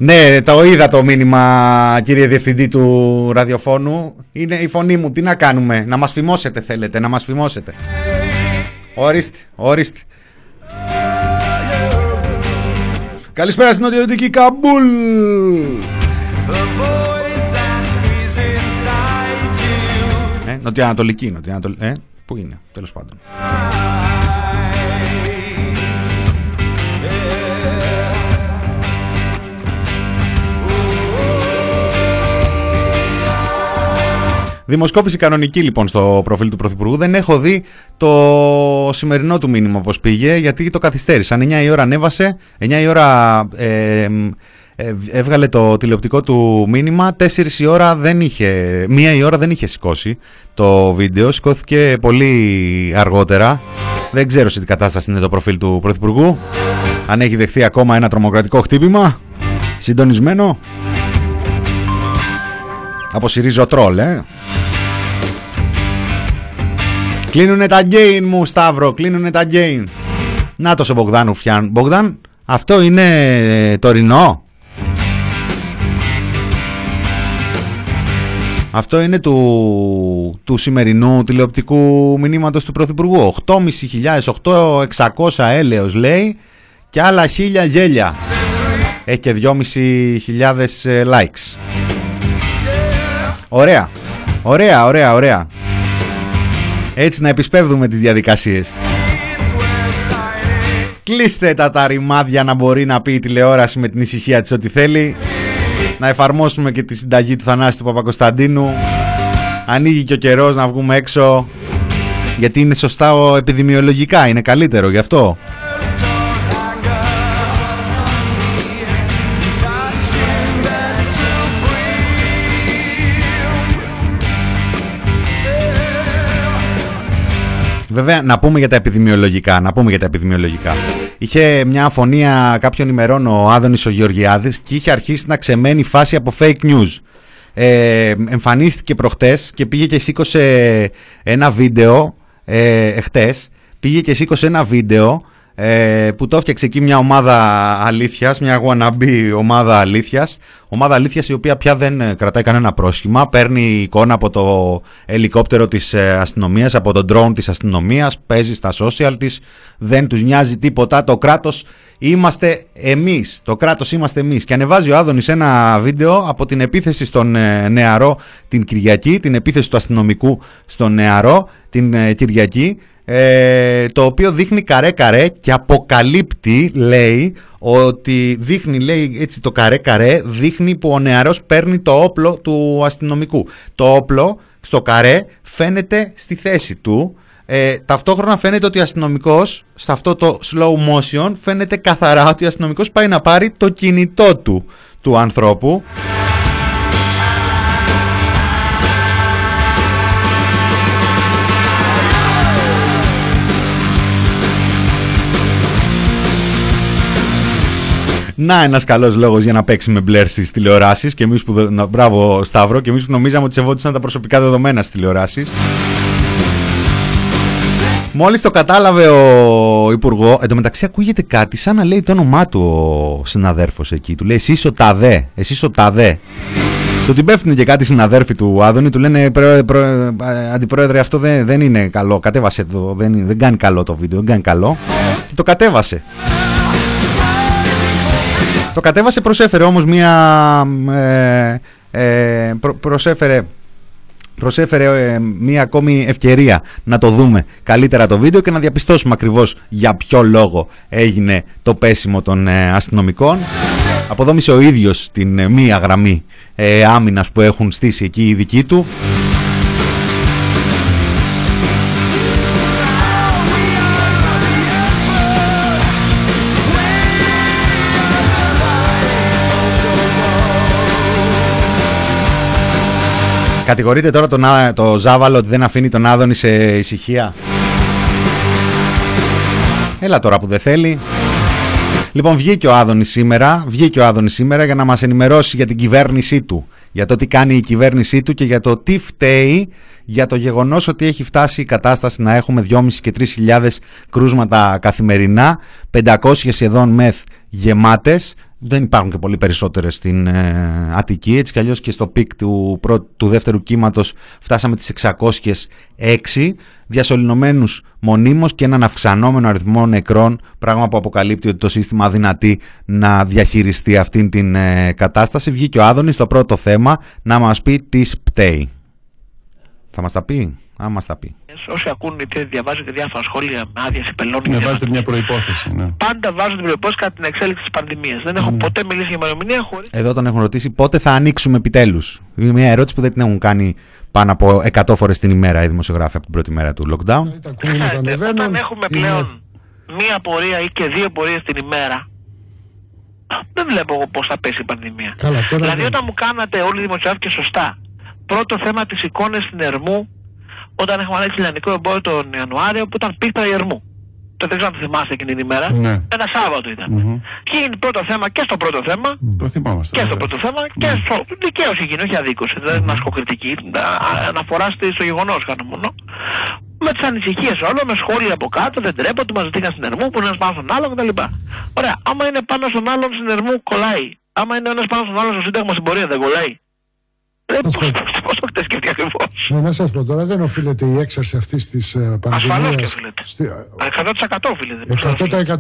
Ναι, το είδα το μήνυμα κύριε Διευθυντή του ραδιοφώνου. Είναι η φωνή μου. Τι να κάνουμε, να μας φημώσετε θέλετε, να μας φημώσετε. Ορίστε, ορίστε. Καλησπέρα στην Νοτιοδυτική Καμπούλ. Ε, νοτιοανατολική, νοτιοανατολική. Ε, πού είναι, τέλος πάντων. Δημοσκόπηση κανονική λοιπόν στο προφίλ του Πρωθυπουργού. Δεν έχω δει το σημερινό του μήνυμα πώς πήγε, γιατί το καθυστέρησαν. 9 η ώρα ανέβασε, 9 η ώρα ε, ε, έβγαλε το τηλεοπτικό του μήνυμα, 4 η ώρα δεν είχε, 1 η ώρα δεν είχε σηκώσει το βίντεο, σηκώθηκε πολύ αργότερα. Δεν ξέρω σε τι κατάσταση είναι το προφίλ του Πρωθυπουργού. Αν έχει δεχθεί ακόμα ένα τρομοκρατικό χτύπημα, συντονισμένο. Από Σιρίζο Τρόλ, ε. Κλείνουνε τα γκέιν μου, Σταύρο. Κλείνουνε τα γκέιν. Να το σε Μπογδάνου φτιάνουν. Μπογδάν, αυτό είναι ε, τωρινό; Αυτό είναι του, του σημερινού τηλεοπτικού μηνύματος του Πρωθυπουργού. 8.500, 8.600 έλεος λέει και άλλα χίλια γέλια. Έχει και 2.500 ε, likes. Ωραία. Ωραία, ωραία, ωραία. Έτσι να επισπεύδουμε τις διαδικασίες. Κλείστε τα τα ρημάδια να μπορεί να πει η τηλεόραση με την ησυχία της ό,τι θέλει. Να εφαρμόσουμε και τη συνταγή του Θανάση του Παπακοσταντίνου. Ανοίγει και ο καιρός να βγούμε έξω. Γιατί είναι σωστά ο επιδημιολογικά, είναι καλύτερο γι' αυτό. Βέβαια, να πούμε για τα επιδημιολογικά. Να πούμε για τα επιδημιολογικά. Είχε μια αφωνία κάποιων ημερών ο Άδωνης ο Γεωργιάδης και είχε αρχίσει να ξεμένει φάση από fake news. Ε, εμφανίστηκε προχτές και πήγε και σήκωσε ένα βίντεο ε, εχθές. Πήγε και σήκωσε ένα βίντεο ε, που το έφτιαξε εκεί μια ομάδα αλήθειας, μια wannabe ομάδα αλήθειας. Ομάδα αλήθειας η οποία πια δεν ε, κρατάει κανένα πρόσχημα, παίρνει εικόνα από το ελικόπτερο της ε, αστυνομίας, από τον drone της αστυνομίας, παίζει στα social της, δεν τους νοιάζει τίποτα, το κράτος είμαστε εμείς, το κράτος είμαστε εμείς. Και ανεβάζει ο Άδωνης ένα βίντεο από την επίθεση στον ε, νεαρό την Κυριακή, την επίθεση του αστυνομικού στον νεαρό την ε, Κυριακή, ε, το οποίο δείχνει καρέ καρέ και αποκαλύπτει λέει ότι δείχνει λέει έτσι το καρέ καρέ δείχνει που ο νεαρός παίρνει το όπλο του αστυνομικού. Το όπλο στο καρέ φαίνεται στη θέση του. Ε, ταυτόχρονα φαίνεται ότι ο αστυνομικός σε αυτό το slow motion φαίνεται καθαρά ότι ο αστυνομικός πάει να πάρει το κινητό του του ανθρώπου Να ένας καλός λόγος για να παίξει με μπλερ στις τηλεοράσεις και εμείς που, δο- να- μπράβο Σταύρο και εμείς που νομίζαμε ότι σεβόντουσαν τα προσωπικά δεδομένα στις τηλεοράσεις. Μόλις το κατάλαβε ο Υπουργό, εν τω μεταξύ ακούγεται κάτι σαν να λέει το όνομά του ο συναδέρφος εκεί. Του λέει εσύ είσαι ο Ταδέ, εσύ είσαι ο Ταδέ. Του την πέφτουν και κάτι συναδέρφοι του Άδωνη, του λένε «Πρό- πρό- ε, αντιπρόεδρε αυτό δεν, δεν είναι καλό, κατέβασε το, δεν, είναι- δεν κάνει καλό το βίντεο, δεν κάνει καλό. Και το κατέβασε. Το κατέβασε, προσέφερε όμως μία... Ε, ε, προ- προσέφερε προσέφερε ε, μία ακόμη ευκαιρία να το δούμε καλύτερα το βίντεο και να διαπιστώσουμε ακριβώς για ποιο λόγο έγινε το πέσιμο των ε, αστυνομικών. Αποδόμησε ο ίδιος την ε, μία γραμμή ε, άμυνας που έχουν στήσει εκεί οι δικοί του. Κατηγορείτε τώρα τον, Α- το Ζάβαλο ότι δεν αφήνει τον Άδωνη σε ησυχία; Έλα τώρα που δεν θέλει. Λοιπόν, βγήκε ο Άδωνη σήμερα, βγήκε ο Άδωνη σήμερα για να μας ενημερώσει για την κυβέρνησή του. Για το τι κάνει η κυβέρνησή του και για το τι φταίει για το γεγονός ότι έχει φτάσει η κατάσταση να έχουμε 2.500 και 3.000 κρούσματα καθημερινά, 500 σχεδόν ΜΕΘ γεμάτες, δεν υπάρχουν και πολύ περισσότερες στην ε, Αττική, έτσι κι αλλιώς και στο peak του, πρώτου, του δεύτερου κύματος φτάσαμε τις 606, διασωληνωμένους μονίμως και έναν αυξανόμενο αριθμό νεκρών, πράγμα που αποκαλύπτει ότι το σύστημα αδυνατεί να διαχειριστεί αυτήν την ε, κατάσταση. Βγήκε ο Άδωνης στο πρώτο θέμα να μας πει τι σπταίει. Θα μας τα πει, α μας τα πει. Όσοι ακούνε και διαβάζετε διάφορα σχόλια με άδεια επελών Ναι, βάζετε μια προπόθεση. Ναι. πάντα βάζω την προπόθεση κατά την εξέλιξη της πανδημίας. Δεν έχω ποτέ μιλήσει για ημερομηνία χωρί. Εδώ τον έχουν ρωτήσει πότε θα ανοίξουμε επιτέλους. Είναι μια ερώτηση που δεν την έχουν κάνει πάνω από 100 φορές την ημέρα οι δημοσιογράφοι από την πρώτη μέρα του lockdown. Όταν έχουμε πλέον μία πορεία ή και δύο πορείες την ημέρα, δεν βλέπω εγώ πώς θα πέσει η πανδημία. Καλά, τώρα δηλαδή, δεν- όταν μου κάνατε όλοι οι δημοσιογράφοι και σωστά, πρώτο θέμα τι εικόνες στην Ερμού, όταν έχουμε ανοίξει ελληνικό εμπόριο τον Ιανουάριο, που ήταν πίκτα η Ερμού. Το δεν ξέρω αν το θυμάστε εκείνη την ημέρα. Ναι. Ένα Σάββατο ήταν. Και έγινε πρώτο θέμα και στο πρώτο θέμα Το θυμάμαστε. και στο βέβαια. πρώτο θέμα και στο δικαίωση γίνει, όχι αδίκωση. Δεν είναι ασκοκριτική. Α- Αναφορά στη- στο γεγονός κάνω μόνο. με τις ανησυχίες όλων, με σχόλια από κάτω, δεν τρέπονται, μας ζητήκαν στην Ερμού, που είναι ένας πάνω στον άλλο κτλ. Ωραία, άμα είναι πάνω στον άλλον στην Ερμού, κολλάει. Άμα είναι ένας πάνω στον άλλον στο Σύνταγμα στην πορεία, δεν κολλάει. Ε, πώς, πώς το έχετε σκεφτεί ακριβώς. Ναι, να σας πω τώρα, δεν οφείλεται η έξαρση αυτής της ε, Ασφαλώς και πανδημίας. οφείλεται. στη- 100% οφείλεται.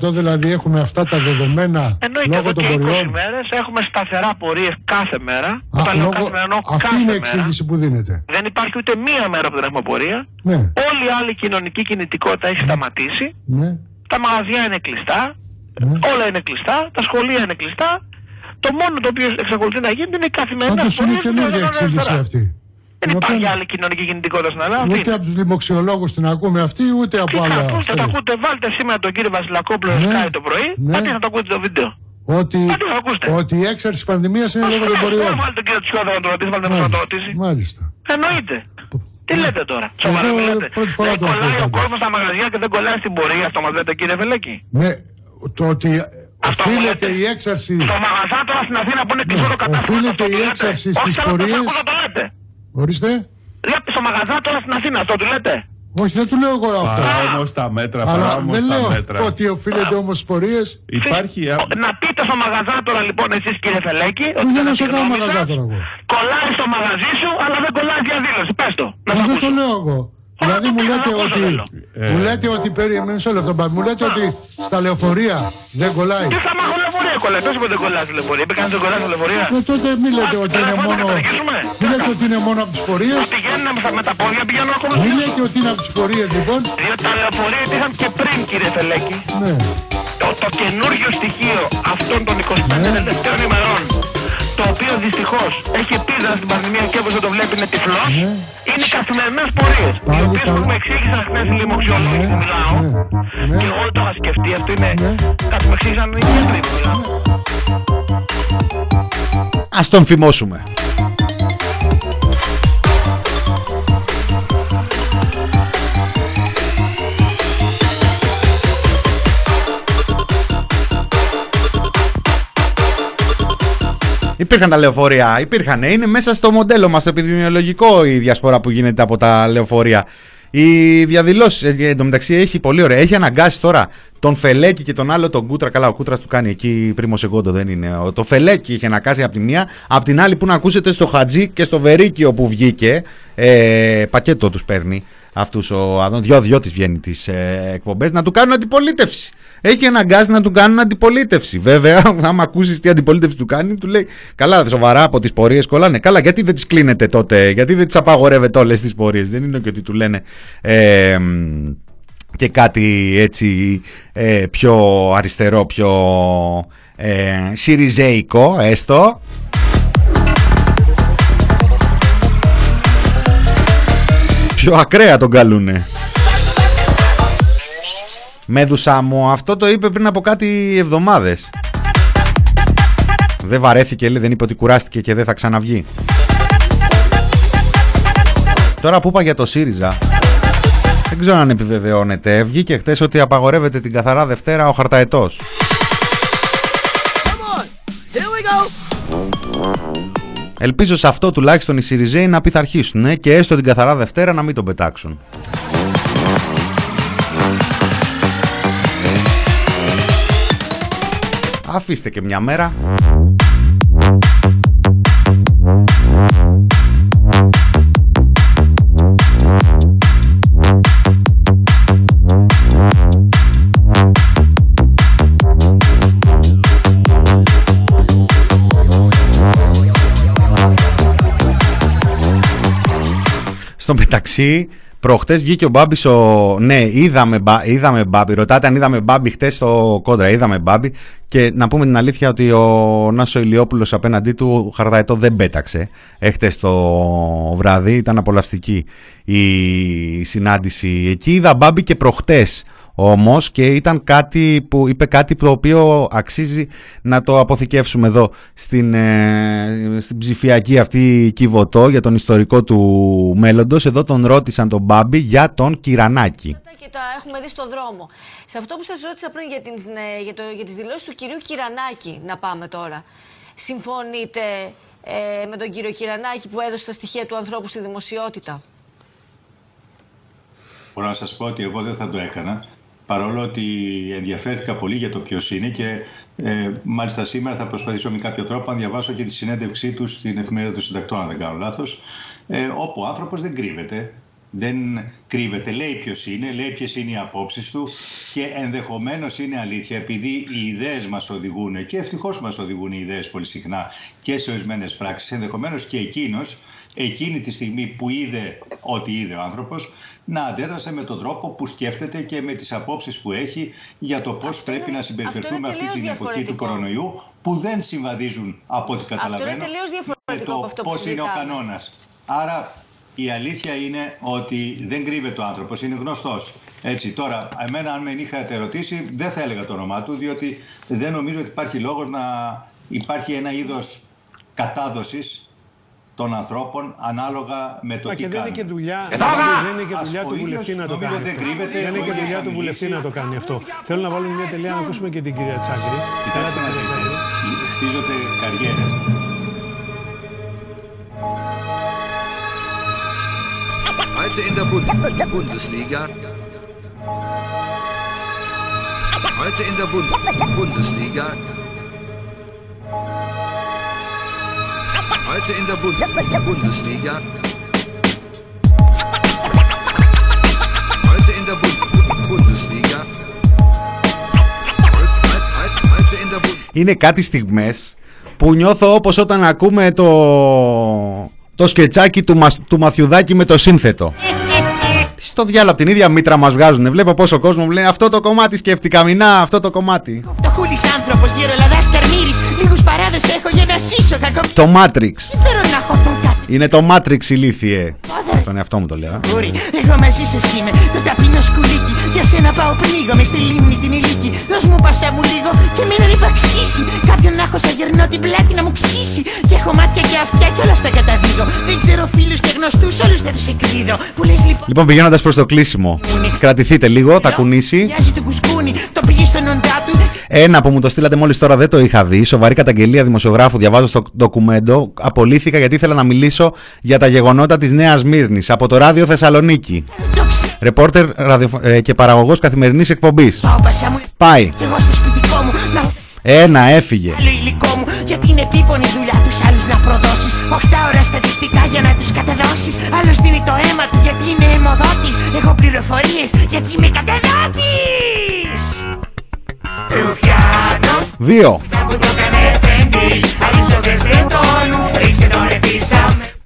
100% δηλαδή έχουμε αυτά τα δεδομένα Εννοείται λόγω εδώ των και 20 πορειών. μέρες έχουμε σταθερά πορείες κάθε μέρα. Α, Όταν λέω λόγω- κάθε μέρα εννοώ αυτή κάθε είναι η μέρα. εξήγηση που δίνεται. Δεν υπάρχει ούτε μία μέρα που δεν έχουμε πορεία. Ναι, Όλη η άλλη κοινωνική κινητικότητα έχει σταματήσει. ναι. Τα μαγαζιά είναι κλειστά. Όλα είναι κλειστά. Τα σχολεία είναι κλειστά. Το μόνο το οποίο εξακολουθεί να γίνεται είναι οι καθημερινές Πάντως είναι πορείες που καινούργια διοργανώνουν εξήγηση αριστερά. αυτή. Δεν υπάρχει άλλη κοινωνική κινητικότητα στην Ελλάδα. αυτή Ούτε από τους λοιμοξιολόγους την ακούμε αυτή, ούτε από Τι άλλα. θα ακούστε, αυτά. το ακούτε, βάλτε σήμερα τον κύριο Βασιλακόπουλο Ναι, Sky το πρωί, ναι. αντί να το ακούτε το βίντεο. Ότι, ότι η έξαρση της πανδημίας είναι λόγω των πορειών. Βάλτε τον κύριο Τσιόδρα να το ρωτήσει, βάλτε να το ρωτήσει. Μάλιστα. Εννοείται. Τι λέτε τώρα, σοβαρά Εγώ μιλάτε. πρώτη φορά Δεν το ακούω κολλάει ο πάντως. κόσμος στα μαγαζιά και δεν κολλάει στην πορεία, αυτό μας λέτε κύριε Βελέκη. Ναι, το ότι οφείλεται η έξαρση. Στο μαγαζά τώρα στην Αθήνα που είναι κλειστό το κατάστημα. Οφείλεται αυτό η το λέτε. έξαρση Όχι, στις θέλω να το πορείες. ακούσω, το λέτε. Ορίστε. Λέτε στο μαγαζά τώρα στην Αθήνα, αυτό του λέτε; Όχι, δεν του λέω εγώ αυτό. Παρά όμως τα μέτρα, παρά Αλλά όμως δεν τα λέω μέτρα. ότι οφείλεται όμως στι πορείες. Υπάρχει... Να πείτε στο μαγαζά τώρα λοιπόν εσείς κύριε Φελέκη, ότι Δεν κατά λέω τη σε κανένα γνώμη μαγαζά σας, τώρα εγώ. κολλάει στο μαγαζί σου, αλλά δεν κολλάει διαδήλωση. Πες το. Να Μα το δεν το ακούσω. λέω εγώ. Δηλαδή μου λέτε ότι. Ε. Μου λέτε ότι. Περίμενε μισό λεπτό. μπα- Μου λέτε ότι στα λεωφορεία δεν κολλάει. Τι θα μάχω λεωφορεία κολλάει, τόσο που δεν κολλάει στη λεωφορεία. Είπε κανείς δεν κολλάει στη λεωφορεία. Ε, τότε μην λέτε ότι είναι τηλεφώνημα μόνο. να συνεχίσουμε. Μην λέτε ότι είναι μόνο από τις πορείες. Πηγαίνουν με, με τα πόδια, πηγαίνουν ακόμα. Μην λέτε ότι είναι από τις πορείες λοιπόν. Διότι τα λεωφορεία υπήρχαν και πριν κύριε Φελέκη. Ναι. Το, το καινούριο στοιχείο αυτών των 25 τελευταίων ημερών το οποίο δυστυχώς έχει επίδραση στην πανδημία και όπως το βλέπει είναι τυφλός, είναι οι καθημερινές πορείες. Οι οποίες που μου εξήγησαν χθες οι λοιμοξιολόγοι που μιλάω, και εγώ δεν το είχα σκεφτεί, αυτό είναι κάτι που με εξήγησαν οι γιατροί που μιλάω. Ας τον φημώσουμε. Υπήρχαν τα λεωφορεία, υπήρχαν. Είναι μέσα στο μοντέλο μας το επιδημιολογικό η διασπορά που γίνεται από τα λεωφορεία. Οι διαδηλώσεις, εν τω μεταξύ έχει πολύ ωραία. Έχει αναγκάσει τώρα τον Φελέκη και τον άλλο τον Κούτρα. Καλά, ο Κούτρας του κάνει εκεί πρίμος εγκόντο, δεν είναι. Ο- Το Φελέκη είχε αναγκάσει από τη μία. Απ' την άλλη που να ακούσετε στο Χατζή και στο Βερίκιο που βγήκε. Ε, πακέτο τους παίρνει αυτούς ο Αδόν. Δυο-δυο της βγαίνει τις ε, εκπομπές να του κάνουν αντιπολίτευση. Έχει αναγκάσει να του κάνουν αντιπολίτευση. Βέβαια, *laughs* άμα ακούσεις τι αντιπολίτευση του κάνει, του λέει Καλά, σοβαρά από τις πορείες κολλάνε. Καλά, γιατί δεν τις κλείνετε τότε, γιατί δεν τις απαγορεύετε όλες τις πορείες; Δεν είναι και ότι του λένε. Ε, μ, και κάτι έτσι ε, πιο αριστερό, πιο ε, σιριζέικο έστω. Πιο ακραία τον καλούνε. Μέδουσα μου, αυτό το είπε πριν από κάτι εβδομάδες. Δεν βαρέθηκε, λέει, δεν είπε ότι κουράστηκε και δεν θα ξαναβγεί. Τώρα που είπα για το ΣΥΡΙΖΑ, δεν ξέρω αν επιβεβαιώνεται. Βγήκε χθε ότι απαγορεύεται την καθαρά Δευτέρα ο χαρταετός. Here we go. Ελπίζω σε αυτό τουλάχιστον οι ΣΥΡΙΖΕΙ να πειθαρχήσουν ε, και έστω την καθαρά Δευτέρα να μην τον πετάξουν. Αφήστε και μια μέρα. Στο μεταξύ, προχτές βγήκε ο Μπάμπης. Ο... Ναι, είδαμε, Μπα- είδαμε Μπάμπη. Ρωτάτε αν είδαμε Μπάμπη χτες στο κόντρα. Είδαμε Μπάμπη. Και να πούμε την αλήθεια ότι ο Νάσο Ηλιόπουλος απέναντί του Χαρδαετό δεν πέταξε. Έχτες το βράδυ ήταν απολαυστική η συνάντηση εκεί. Είδα Μπάμπη και προχτές όμως και ήταν κάτι που είπε κάτι το οποίο αξίζει να το αποθηκεύσουμε εδώ στην, ε, στην ψηφιακή αυτή κυβωτό για τον ιστορικό του μέλλοντος. Εδώ τον ρώτησαν τον Μπάμπη για τον Κυρανάκη. και τα έχουμε δει στο δρόμο. Σε αυτό που σας ρώτησα πριν για, την, ε, για, το, για τις δηλώσεις του κυρίου Κυρανάκη, να πάμε τώρα. Συμφωνείτε ε, με τον κύριο Κυρανάκη που έδωσε τα στοιχεία του ανθρώπου στη δημοσιότητα; μπορώ να σας πω ότι εγώ δεν θα το έκανα παρόλο ότι ενδιαφέρθηκα πολύ για το ποιος είναι και ε, μάλιστα σήμερα θα προσπαθήσω με κάποιο τρόπο να διαβάσω και τη συνέντευξή του στην εφημερίδα του συντακτών, αν δεν κάνω λάθος, ε, όπου ο άνθρωπος δεν κρύβεται, δεν κρύβεται, λέει ποιος είναι, λέει ποιες είναι οι απόψεις του και ενδεχομένως είναι αλήθεια επειδή οι ιδέες μας οδηγούν και ευτυχώς μας οδηγούν οι ιδέες πολύ συχνά και σε ορισμένες πράξεις. Ενδεχομένως και εκείνος εκείνη τη στιγμή που είδε ό,τι είδε ο άνθρωπος να αντέδρασε με τον τρόπο που σκέφτεται και με τις απόψεις που έχει για το πώς πρέπει να συμπεριφερθούμε αυτή την εποχή του κορονοϊού που δεν συμβαδίζουν από ό,τι καταλαβαίνω Αυτό είναι τελείως διαφορετικό με από το αυτό που πώς είναι ο συζητάμε. κανόνας. Άρα η αλήθεια είναι ότι δεν κρύβεται ο άνθρωπος, είναι γνωστός. Έτσι, τώρα, εμένα αν με είχατε ερωτήσει, δεν θα έλεγα το όνομά του, διότι δεν νομίζω ότι υπάρχει λόγος να υπάρχει ένα είδος κατάδοσης των ανθρώπων ανάλογα με το Μα τι και δεν είναι κάνουν. και δουλειά, Ε, δεν είναι και ας δουλειά ο του ίδιος βουλευτή να το νομίζω κάνει. δεν αυτό. κρύβεται, Δεν είναι ο και ίδιος δουλειά θα του βουλευτή μιλήσει. να το κάνει αυτό. Θέλω να βάλουμε μια τελεία να ακούσουμε και την κυρία Τσάκρη. Κοιτάξτε να δείτε, χτίζονται καριέρες. Heute in der Bund Bundesliga. Heute in der Bund Bundesliga. Heute in der Bund Bundesliga. Heute in der Bund Bundesliga. Heute, heute, heute in der Bund Είναι κάτι στιγμές που νιώθω όπως όταν ακούμε το, το σκετσάκι του, Μας- του Μαθιουδάκη με το σύνθετο. Τι Στο διάλογο από την ίδια μήτρα μας βγάζουν. Βλέπω πόσο κόσμο μου λέει αυτό το κομμάτι σκέφτηκα μηνά, αυτό το κομμάτι. Φτωχούλης άνθρωπος, γερολαδάς καρμύρης Λίγους παράδες έχω για να ζήσω κακό Το Matrix. Θέλω να έχω τον κάθε Είναι το Matrix ηλίθιε. Στον εαυτό μου το λέω. Μπορεί, εγώ μαζί σας είμαι. Το ταπεινό σκουλίκι. Για σένα πάω πνίγομαι στη λίμνη την ηλίκη. Δώσ' μου πασά μου λίγο και μην ανυπαξίσει Κάποιον να έχω σαν γερνό την πλάτη να μου ξύσει. Και έχω μάτια και αυτιά κι όλα στα καταδίδω. Δεν ξέρω φίλους και γνωστούς όλους θα τους εκδίδω. Που λες λοιπόν Λοιπόν, πηγαίνοντας προς το κλείσιμο, κρατηθείτε λίγο, θα κουνήσει. Μοιάζει το κουσκούνι, το πήγε στον οντά του Ένα που μου το στείλατε μόλις τώρα δεν το είχα δει. Σοβαρή καταγγελία δημοσιογράφου. Διαβάζω στο ντοκουμέντο. Απολύθηκα γιατί ήθελα να μιλήσω για τα γεγονότα της Νέας Μύρνης από το ράδιο Θεσσαλονίκη. Ρεπόρτερ ραδιοφο- ε, και παραγωγός καθημερινής εκπομπής. Πάω πασά μου Πάει. Κι εγώ στο σπιτικό μου να Ένα, έφυγε. άλλο υλικό μου Γιατί είναι επίπονη δουλειά τους άλλους να προδώσεις 8 ώρα στατιστικά για να τους καταδώσεις Άλλος δίνει το αίμα του γιατί είναι αιμοδότης Έχω πληροφορίες γιατί είμαι καταδότης Ρουφιάνος Δύο.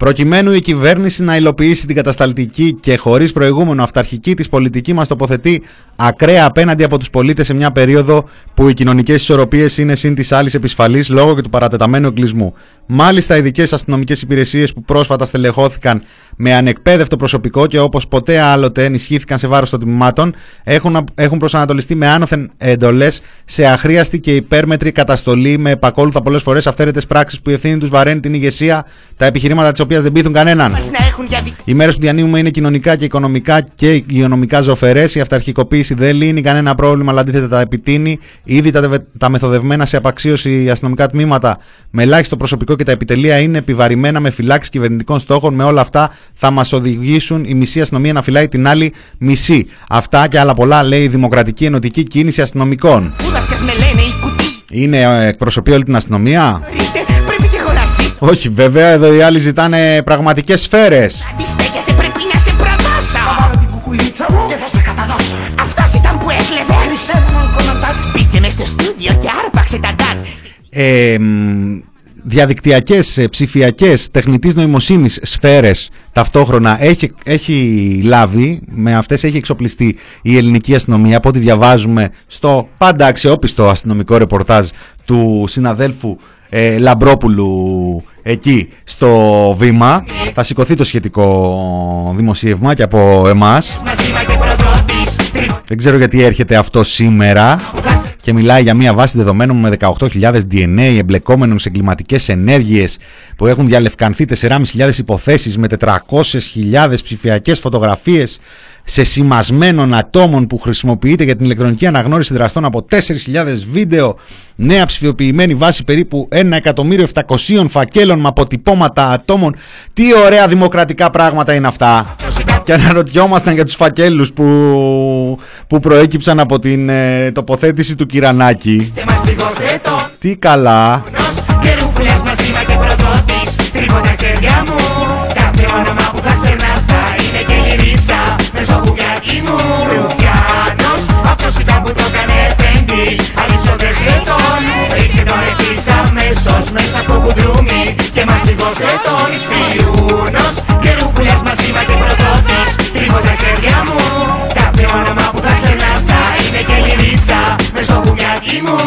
Που το έκανε εφέντη Αλυσόδες δεν τόνου Ρίξτε τον ρεφίσαμε Προκειμένου η κυβέρνηση να υλοποιήσει την κατασταλτική και χωρίς προηγούμενο αυταρχική της πολιτική μας τοποθετεί ακραία απέναντι από τους πολίτες σε μια περίοδο που οι κοινωνικές ισορροπίες είναι συν της άλλης επισφαλής λόγω και του παρατεταμένου εγκλισμού. Μάλιστα, ειδικές αστυνομικές υπηρεσίες που πρόσφατα στελεχώθηκαν με ανεκπαίδευτο προσωπικό και όπως ποτέ άλλοτε ενισχύθηκαν σε βάρος των τμήματων, έχουν, έχουν προσανατολιστεί με άνωθεν εντολές σε αχρίαστη και υπέρμετρη καταστολή με επακόλουθα πολλές φορές αυθαίρετες πράξεις που η ευθύνη τους βαραίνει την ηγεσία, τα επιχειρήματα της οποία δεν πείθουν κανέναν. Μας να έχουν για δι... Οι μέρες που διανύουμε είναι κοινωνικά και οικονομικά και υγειονομικά ζωφερές. Η αυταρχικοποίηση δεν λύνει κανένα πρόβλημα, αλλά αντίθετα τα επιτείνει. Ήδη τα, δευε- τα μεθοδευμένα σε απαξίωση αστυνομικά τμήματα με ελάχιστο προσωπικό και τα επιτελεία είναι επιβαρημένα με φυλάξεις κυβερνητικών στόχων. Με όλα αυτά θα μας οδηγήσουν η μισή αστυνομία να φυλάει την άλλη μισή. Αυτά και άλλα πολλά λέει η Δημοκρατική Ενωτική Κίνηση Αστυνομικών. Πούδασκας με λένε η κουτί Είναι ε, εκπροσωπεί όλη την αστυνομία; Όχι, βέβαια, εδώ οι άλλοι ζητάνε πραγματικές σφαίρες. Τι στέκεσαι πρέπει να σε προδώσω. Θα βάλω την κουκουλίτσα μου και θα σε καταδώσω. Αυτός ήταν που έκλεβε. Πήγε μες στο στούντιο και άρπαξε τα γκάν ε, μ, διαδικτυακές, ε, ψηφιακές, τεχνητής νοημοσύνης σφαίρες ταυτόχρονα έχει, έχει λάβει, με αυτές έχει εξοπλιστεί η ελληνική αστυνομία από ό,τι διαβάζουμε στο πάντα αξιόπιστο αστυνομικό ρεπορτάζ του συναδέλφου ε, Λαμπρόπουλου εκεί στο βήμα. Θα σηκωθεί το σχετικό δημοσίευμα και από εμάς. Μαζί μα και προδότης Δεν ξέρω γιατί έρχεται αυτό σήμερα και μιλάει για μια βάση δεδομένων με 18.000 DNA εμπλεκόμενων σε εγκληματικές ενέργειες που έχουν διαλευκανθεί 4.500 υποθέσεις με 400.000 ψηφιακές φωτογραφίες σε σημασμένων ατόμων που χρησιμοποιείται για την ηλεκτρονική αναγνώριση δραστών από 4.000 βίντεο, νέα ψηφιοποιημένη βάση περίπου 1.700.000 φακέλων με αποτυπώματα ατόμων. Τι ωραία δημοκρατικά πράγματα είναι αυτά. Αυτός ήταν και αναρωτιόμασταν για τους φακέλους που, που προέκυψαν από την ε, τοποθέτηση του Κυρανάκη. Τι καλά. Και ρούφουλας μαζί μα και προδότης Τρίποτα χέρια μου Κάθε όνομα Με στο μπουκάκι μου Ρουφιάνος Αυτός ήταν που το έκανε εφέντη Αλυσόδες λεπτών Ρίξτε τον ευθύς αμέσως Μέσα στο κουντρούμι Και μας λίγος λεπτών Σπιούνος Και ρούφουλας μαζί μα και προδότης Τρίποτα χέρια μου. Κάθε όνομα που θα ξερνάς θα είναι και λυρίτσα. Μες στο μπουκάκι μου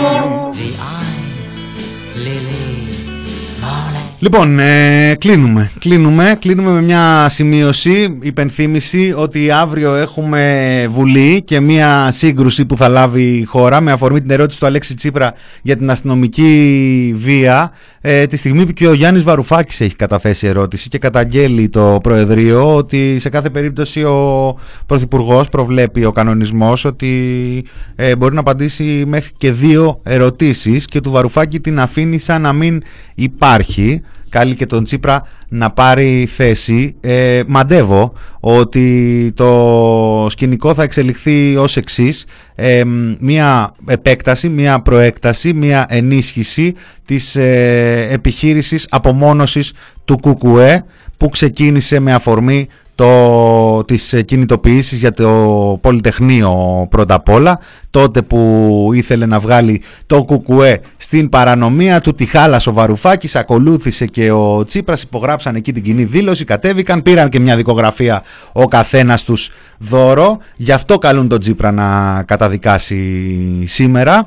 Λοιπόν, ε, κλείνουμε. κλείνουμε. Κλείνουμε με μια σημείωση, υπενθύμηση ότι αύριο έχουμε Βουλή και μια σύγκρουση που θα λάβει η χώρα με αφορμή την ερώτηση του Αλέξη Τσίπρα για την αστυνομική βία ε, τη στιγμή που και ο Γιάννης Βαρουφάκης έχει καταθέσει ερώτηση και καταγγέλει το Προεδρείο ότι σε κάθε περίπτωση ο Πρωθυπουργός προβλέπει ο κανονισμός ότι ε, μπορεί να απαντήσει μέχρι και δύο ερωτήσεις και του Βαρουφάκη την αφήνει σαν να μην υπάρχει καλεί και τον Τσίπρα να πάρει θέση. Ε, μαντεύω ότι το σκηνικό θα εξελιχθεί ως εξής. Ε, μία επέκταση, μία προέκταση, μία ενίσχυση της ε, επιχείρησης απομόνωσης του ΚΚΕ που ξεκίνησε με αφορμή το, τις κινητοποιήσεις για το Πολυτεχνείο πρώτα απ' όλα τότε που ήθελε να βγάλει το κουκουέ στην παρανομία του τη χάλασε ο Βαρουφάκης ακολούθησε και ο Τσίπρας υπογράψαν εκεί την κοινή δήλωση κατέβηκαν πήραν και μια δικογραφία ο καθένας τους δώρο. Γι' αυτό καλούν τον Τσίπρα να καταδικάσει σήμερα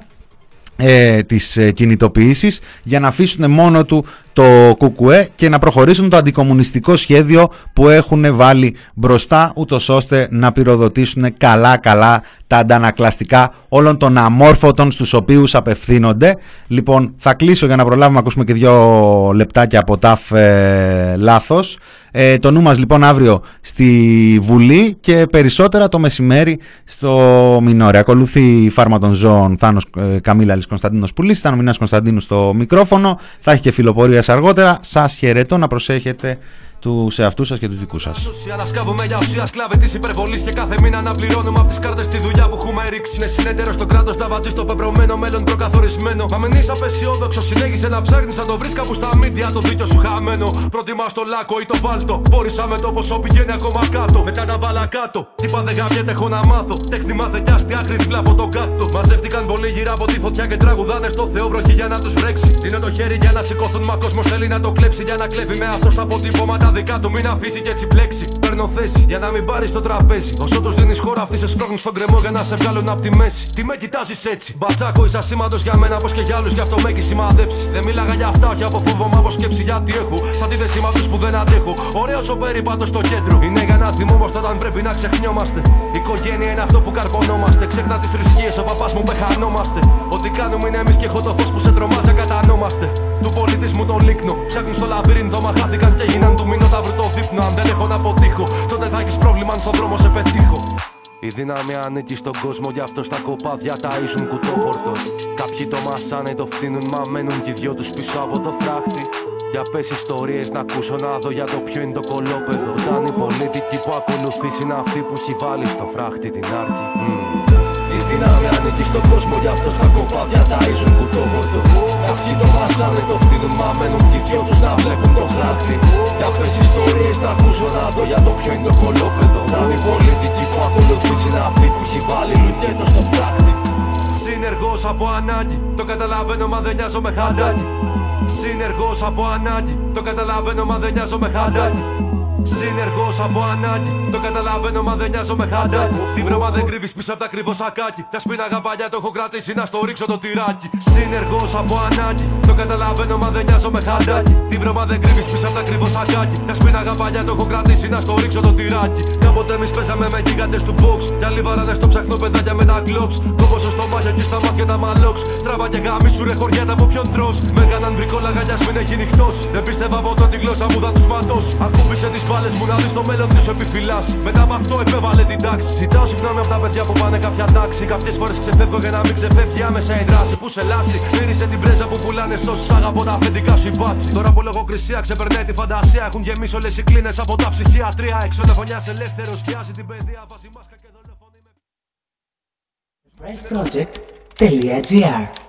ε, τις ε, κινητοποιήσεις για να αφήσουν μόνο του το ΚΚΕ και να προχωρήσουν το αντικομουνιστικό σχέδιο που έχουν βάλει μπροστά ούτως ώστε να πυροδοτήσουν καλά καλά τα αντανακλαστικά όλων των αμόρφωτων στους οποίους απευθύνονται. Λοιπόν θα κλείσω για να προλάβουμε να ακούσουμε και δύο λεπτάκια από ταφ ε, λάθος. Ε, το νου μας λοιπόν αύριο στη Βουλή και περισσότερα το μεσημέρι στο Μινόρε. Ακολουθεί η φάρμα των ζώων Θάνος ε, Καμίλαλης Κωνσταντίνος Πουλής, ήταν ο Μινάς Κωνσταντίνου στο μικρόφωνο. Θα έχει και φιλοπορία αργότερα. Σας χαιρετώ να προσέχετε τους εαυτούς σας και τους δικούς σας. Ουσία να σκάβουμε για ουσία σκλάβε τη υπερβολή και κάθε μήνα να πληρώνουμε από τις κάρτες τη δουλειά που έχουμε ρίξει. Είναι συνέτερο στο κράτος, τα βατζή στο πεπρωμένο μέλλον προκαθορισμένο. Μα μην είσαι απεσιόδοξος, συνέχισε να ψάχνεις να το βρεις κάπου στα μύτια το δίκιο σου χαμένο. Προτιμάς το λάκκο ή το βάλτο. Μπόρεισα με το ποσό πηγαίνει ακόμα κάτω. Μετά τα βάλα κάτω. Τι δεν γαμιέται, έχω να μάθω. Τέχνη μάθε κι άστι άκρη δίπλα από τον κάτω. Μαζεύτηκαν πολύ γύρω από τη φωτιά και τραγουδάνε στο Θεό βροχή για να τους βρέξει. Τίνω το χέρι για να σηκώθουν, μα κόσμος θέλει να το κλέψει για να κλέβει με αυτό στα αποτυπώματα δικά του. Μην αφήσει και έτσι μπλέξει. Παίρνω θέση για να μην πάρει το τραπέζι. Όσο του δίνει χώρα, αυτοί σε σπρώχνουν στον κρεμό για να σε βγάλουν από τη μέση. Τι με κοιτάζεις έτσι; Μπατσάκο, είσαι ασήμαντος για μένα, πως και για άλλους, γι' αυτό με έχει σημαδέψει. Δεν μίλαγα για αυτά, όχι από φόβο, μα από σκέψη γιατί έχω. Σαν τη δεσίματο που δεν αντέχω. Ωραίος ο περίπατος στο κέντρο. Είναι για να θυμόμαστε όταν πρέπει να ξεχνιόμαστε. Η οικογένεια είναι αυτό που καρπονόμαστε. Ξέχνα τις θρησκείες, ο παπάς μου πεχανόμαστε. Ό,τι κάνουμε είναι εμείς και έχω το φως που σε τρομάζει, κατανόμαστε. Του πολιτισμού τον λίκνο. Ψάχνουν στο λαβύρινθο, μα χάθηκαν και έγιναν του μηνόταυρου το δείπνο. Αν δεν έχω να αποτύχω, τότε θα έχεις πρόβλημα αν στον δρόμο σε πετύχω. Η δύναμη ανήκει στον κόσμο, γι' αυτό στα κοπάδια ταΐζουν κουτόχορτο. Κάποιοι το μασάνε, το φτύνουν, μα μένουν κι οι δυο τους πίσω από το φράχτη. Για πες ιστορίες να ακούσω να δω για το ποιο είναι το κολόπεδο. Όταν η πολιτική που ακολουθείς είναι αυτή που έχει βάλει στο φράχτη την άρτη. Μμμ. Η δύναμη ανήκει στον κόσμο, γι' αυτό στα κοπάδια ταΐζουν κουτόχορτο. Κάποιοι το μασάνε, το φτύνουν, μα μένουν κι οι δυο τους να βλέπουν το φράχτη. Για πες ιστορίες να ακούσω να δω για το ποιο είναι το κολόπεδο. Όταν η πολιτική που ακολουθείς είναι αυτή που έχει βάλει λουκέτο στο φράχτη. Συνεργός από ανάγκη, το καταλαβαίνω μα δεν νοιάζω με χαντάκι. Συνεργός από ανάγκη, το καταλαβαίνω μα δεν νοιάζω με χαντάκι. Συνεργός από ανάγκη, το καταλαβαίνω μα δεν νοιάζω με χαντάκι. Τη βρώμα δεν κρύβεις πίσω από τα κρυβό σακάκι. Τα σπίναγα παλιά το έχω κρατήσει να στο ρίξω το τυράκι. Συνεργός από ανάγκη, το καταλαβαίνω μα δεν νοιάζω με χαντάκι. Τη βρώμα δεν κρύβεις πίσω από τα κρυβό σακάκι. Τα σπίναγα παλιά το έχω κρατήσει να στο ρίξω το τυράκι. Κάποτε εμείς παίζαμε με γίγαντες του box. Κι άλλοι βαράνε στο ψαχνό παιδάκια με τα κλόψ. Κόμποσο στο μάχια και στα μάτια τα μαλόξ. Τράβα και γάμι σου ρε χωριάτα από ποιον τρως. Με έκαναν βρικόλα γαλιάς μην έχει νυχτός. Δεν πίστευα ποτέ τη γλώσσα μου θα τους ματώσει. Ακούμπησε τις μπάλες μου να δεις το μέλλον της σου επιφυλάσσει. Μετά από αυτό επέβαλε την τάξη. Ζητάω συγγνώμη από τα παιδιά που πάνε κάποια τάξη. Κάποιες φορές ξεφεύγω για να μην ξεφεύγει άμεσα η δράση που σε λάσει. Μύρισε την πρέζα που πουλάνε σ' όσους αγαπώ τα αφεντικά σου υπάτσι. Τώρα που λογοκρισία ξεπερνάει τη φαντασία. Έχουν γεμίσει όλες οι κλίνες από τα ψυχιατρία. Εξ φωνιάς ελεύθερη. Ελεύθερος πιάσει την παιδεία βάζει μάσκα και δολοφονεί με pressproject.gr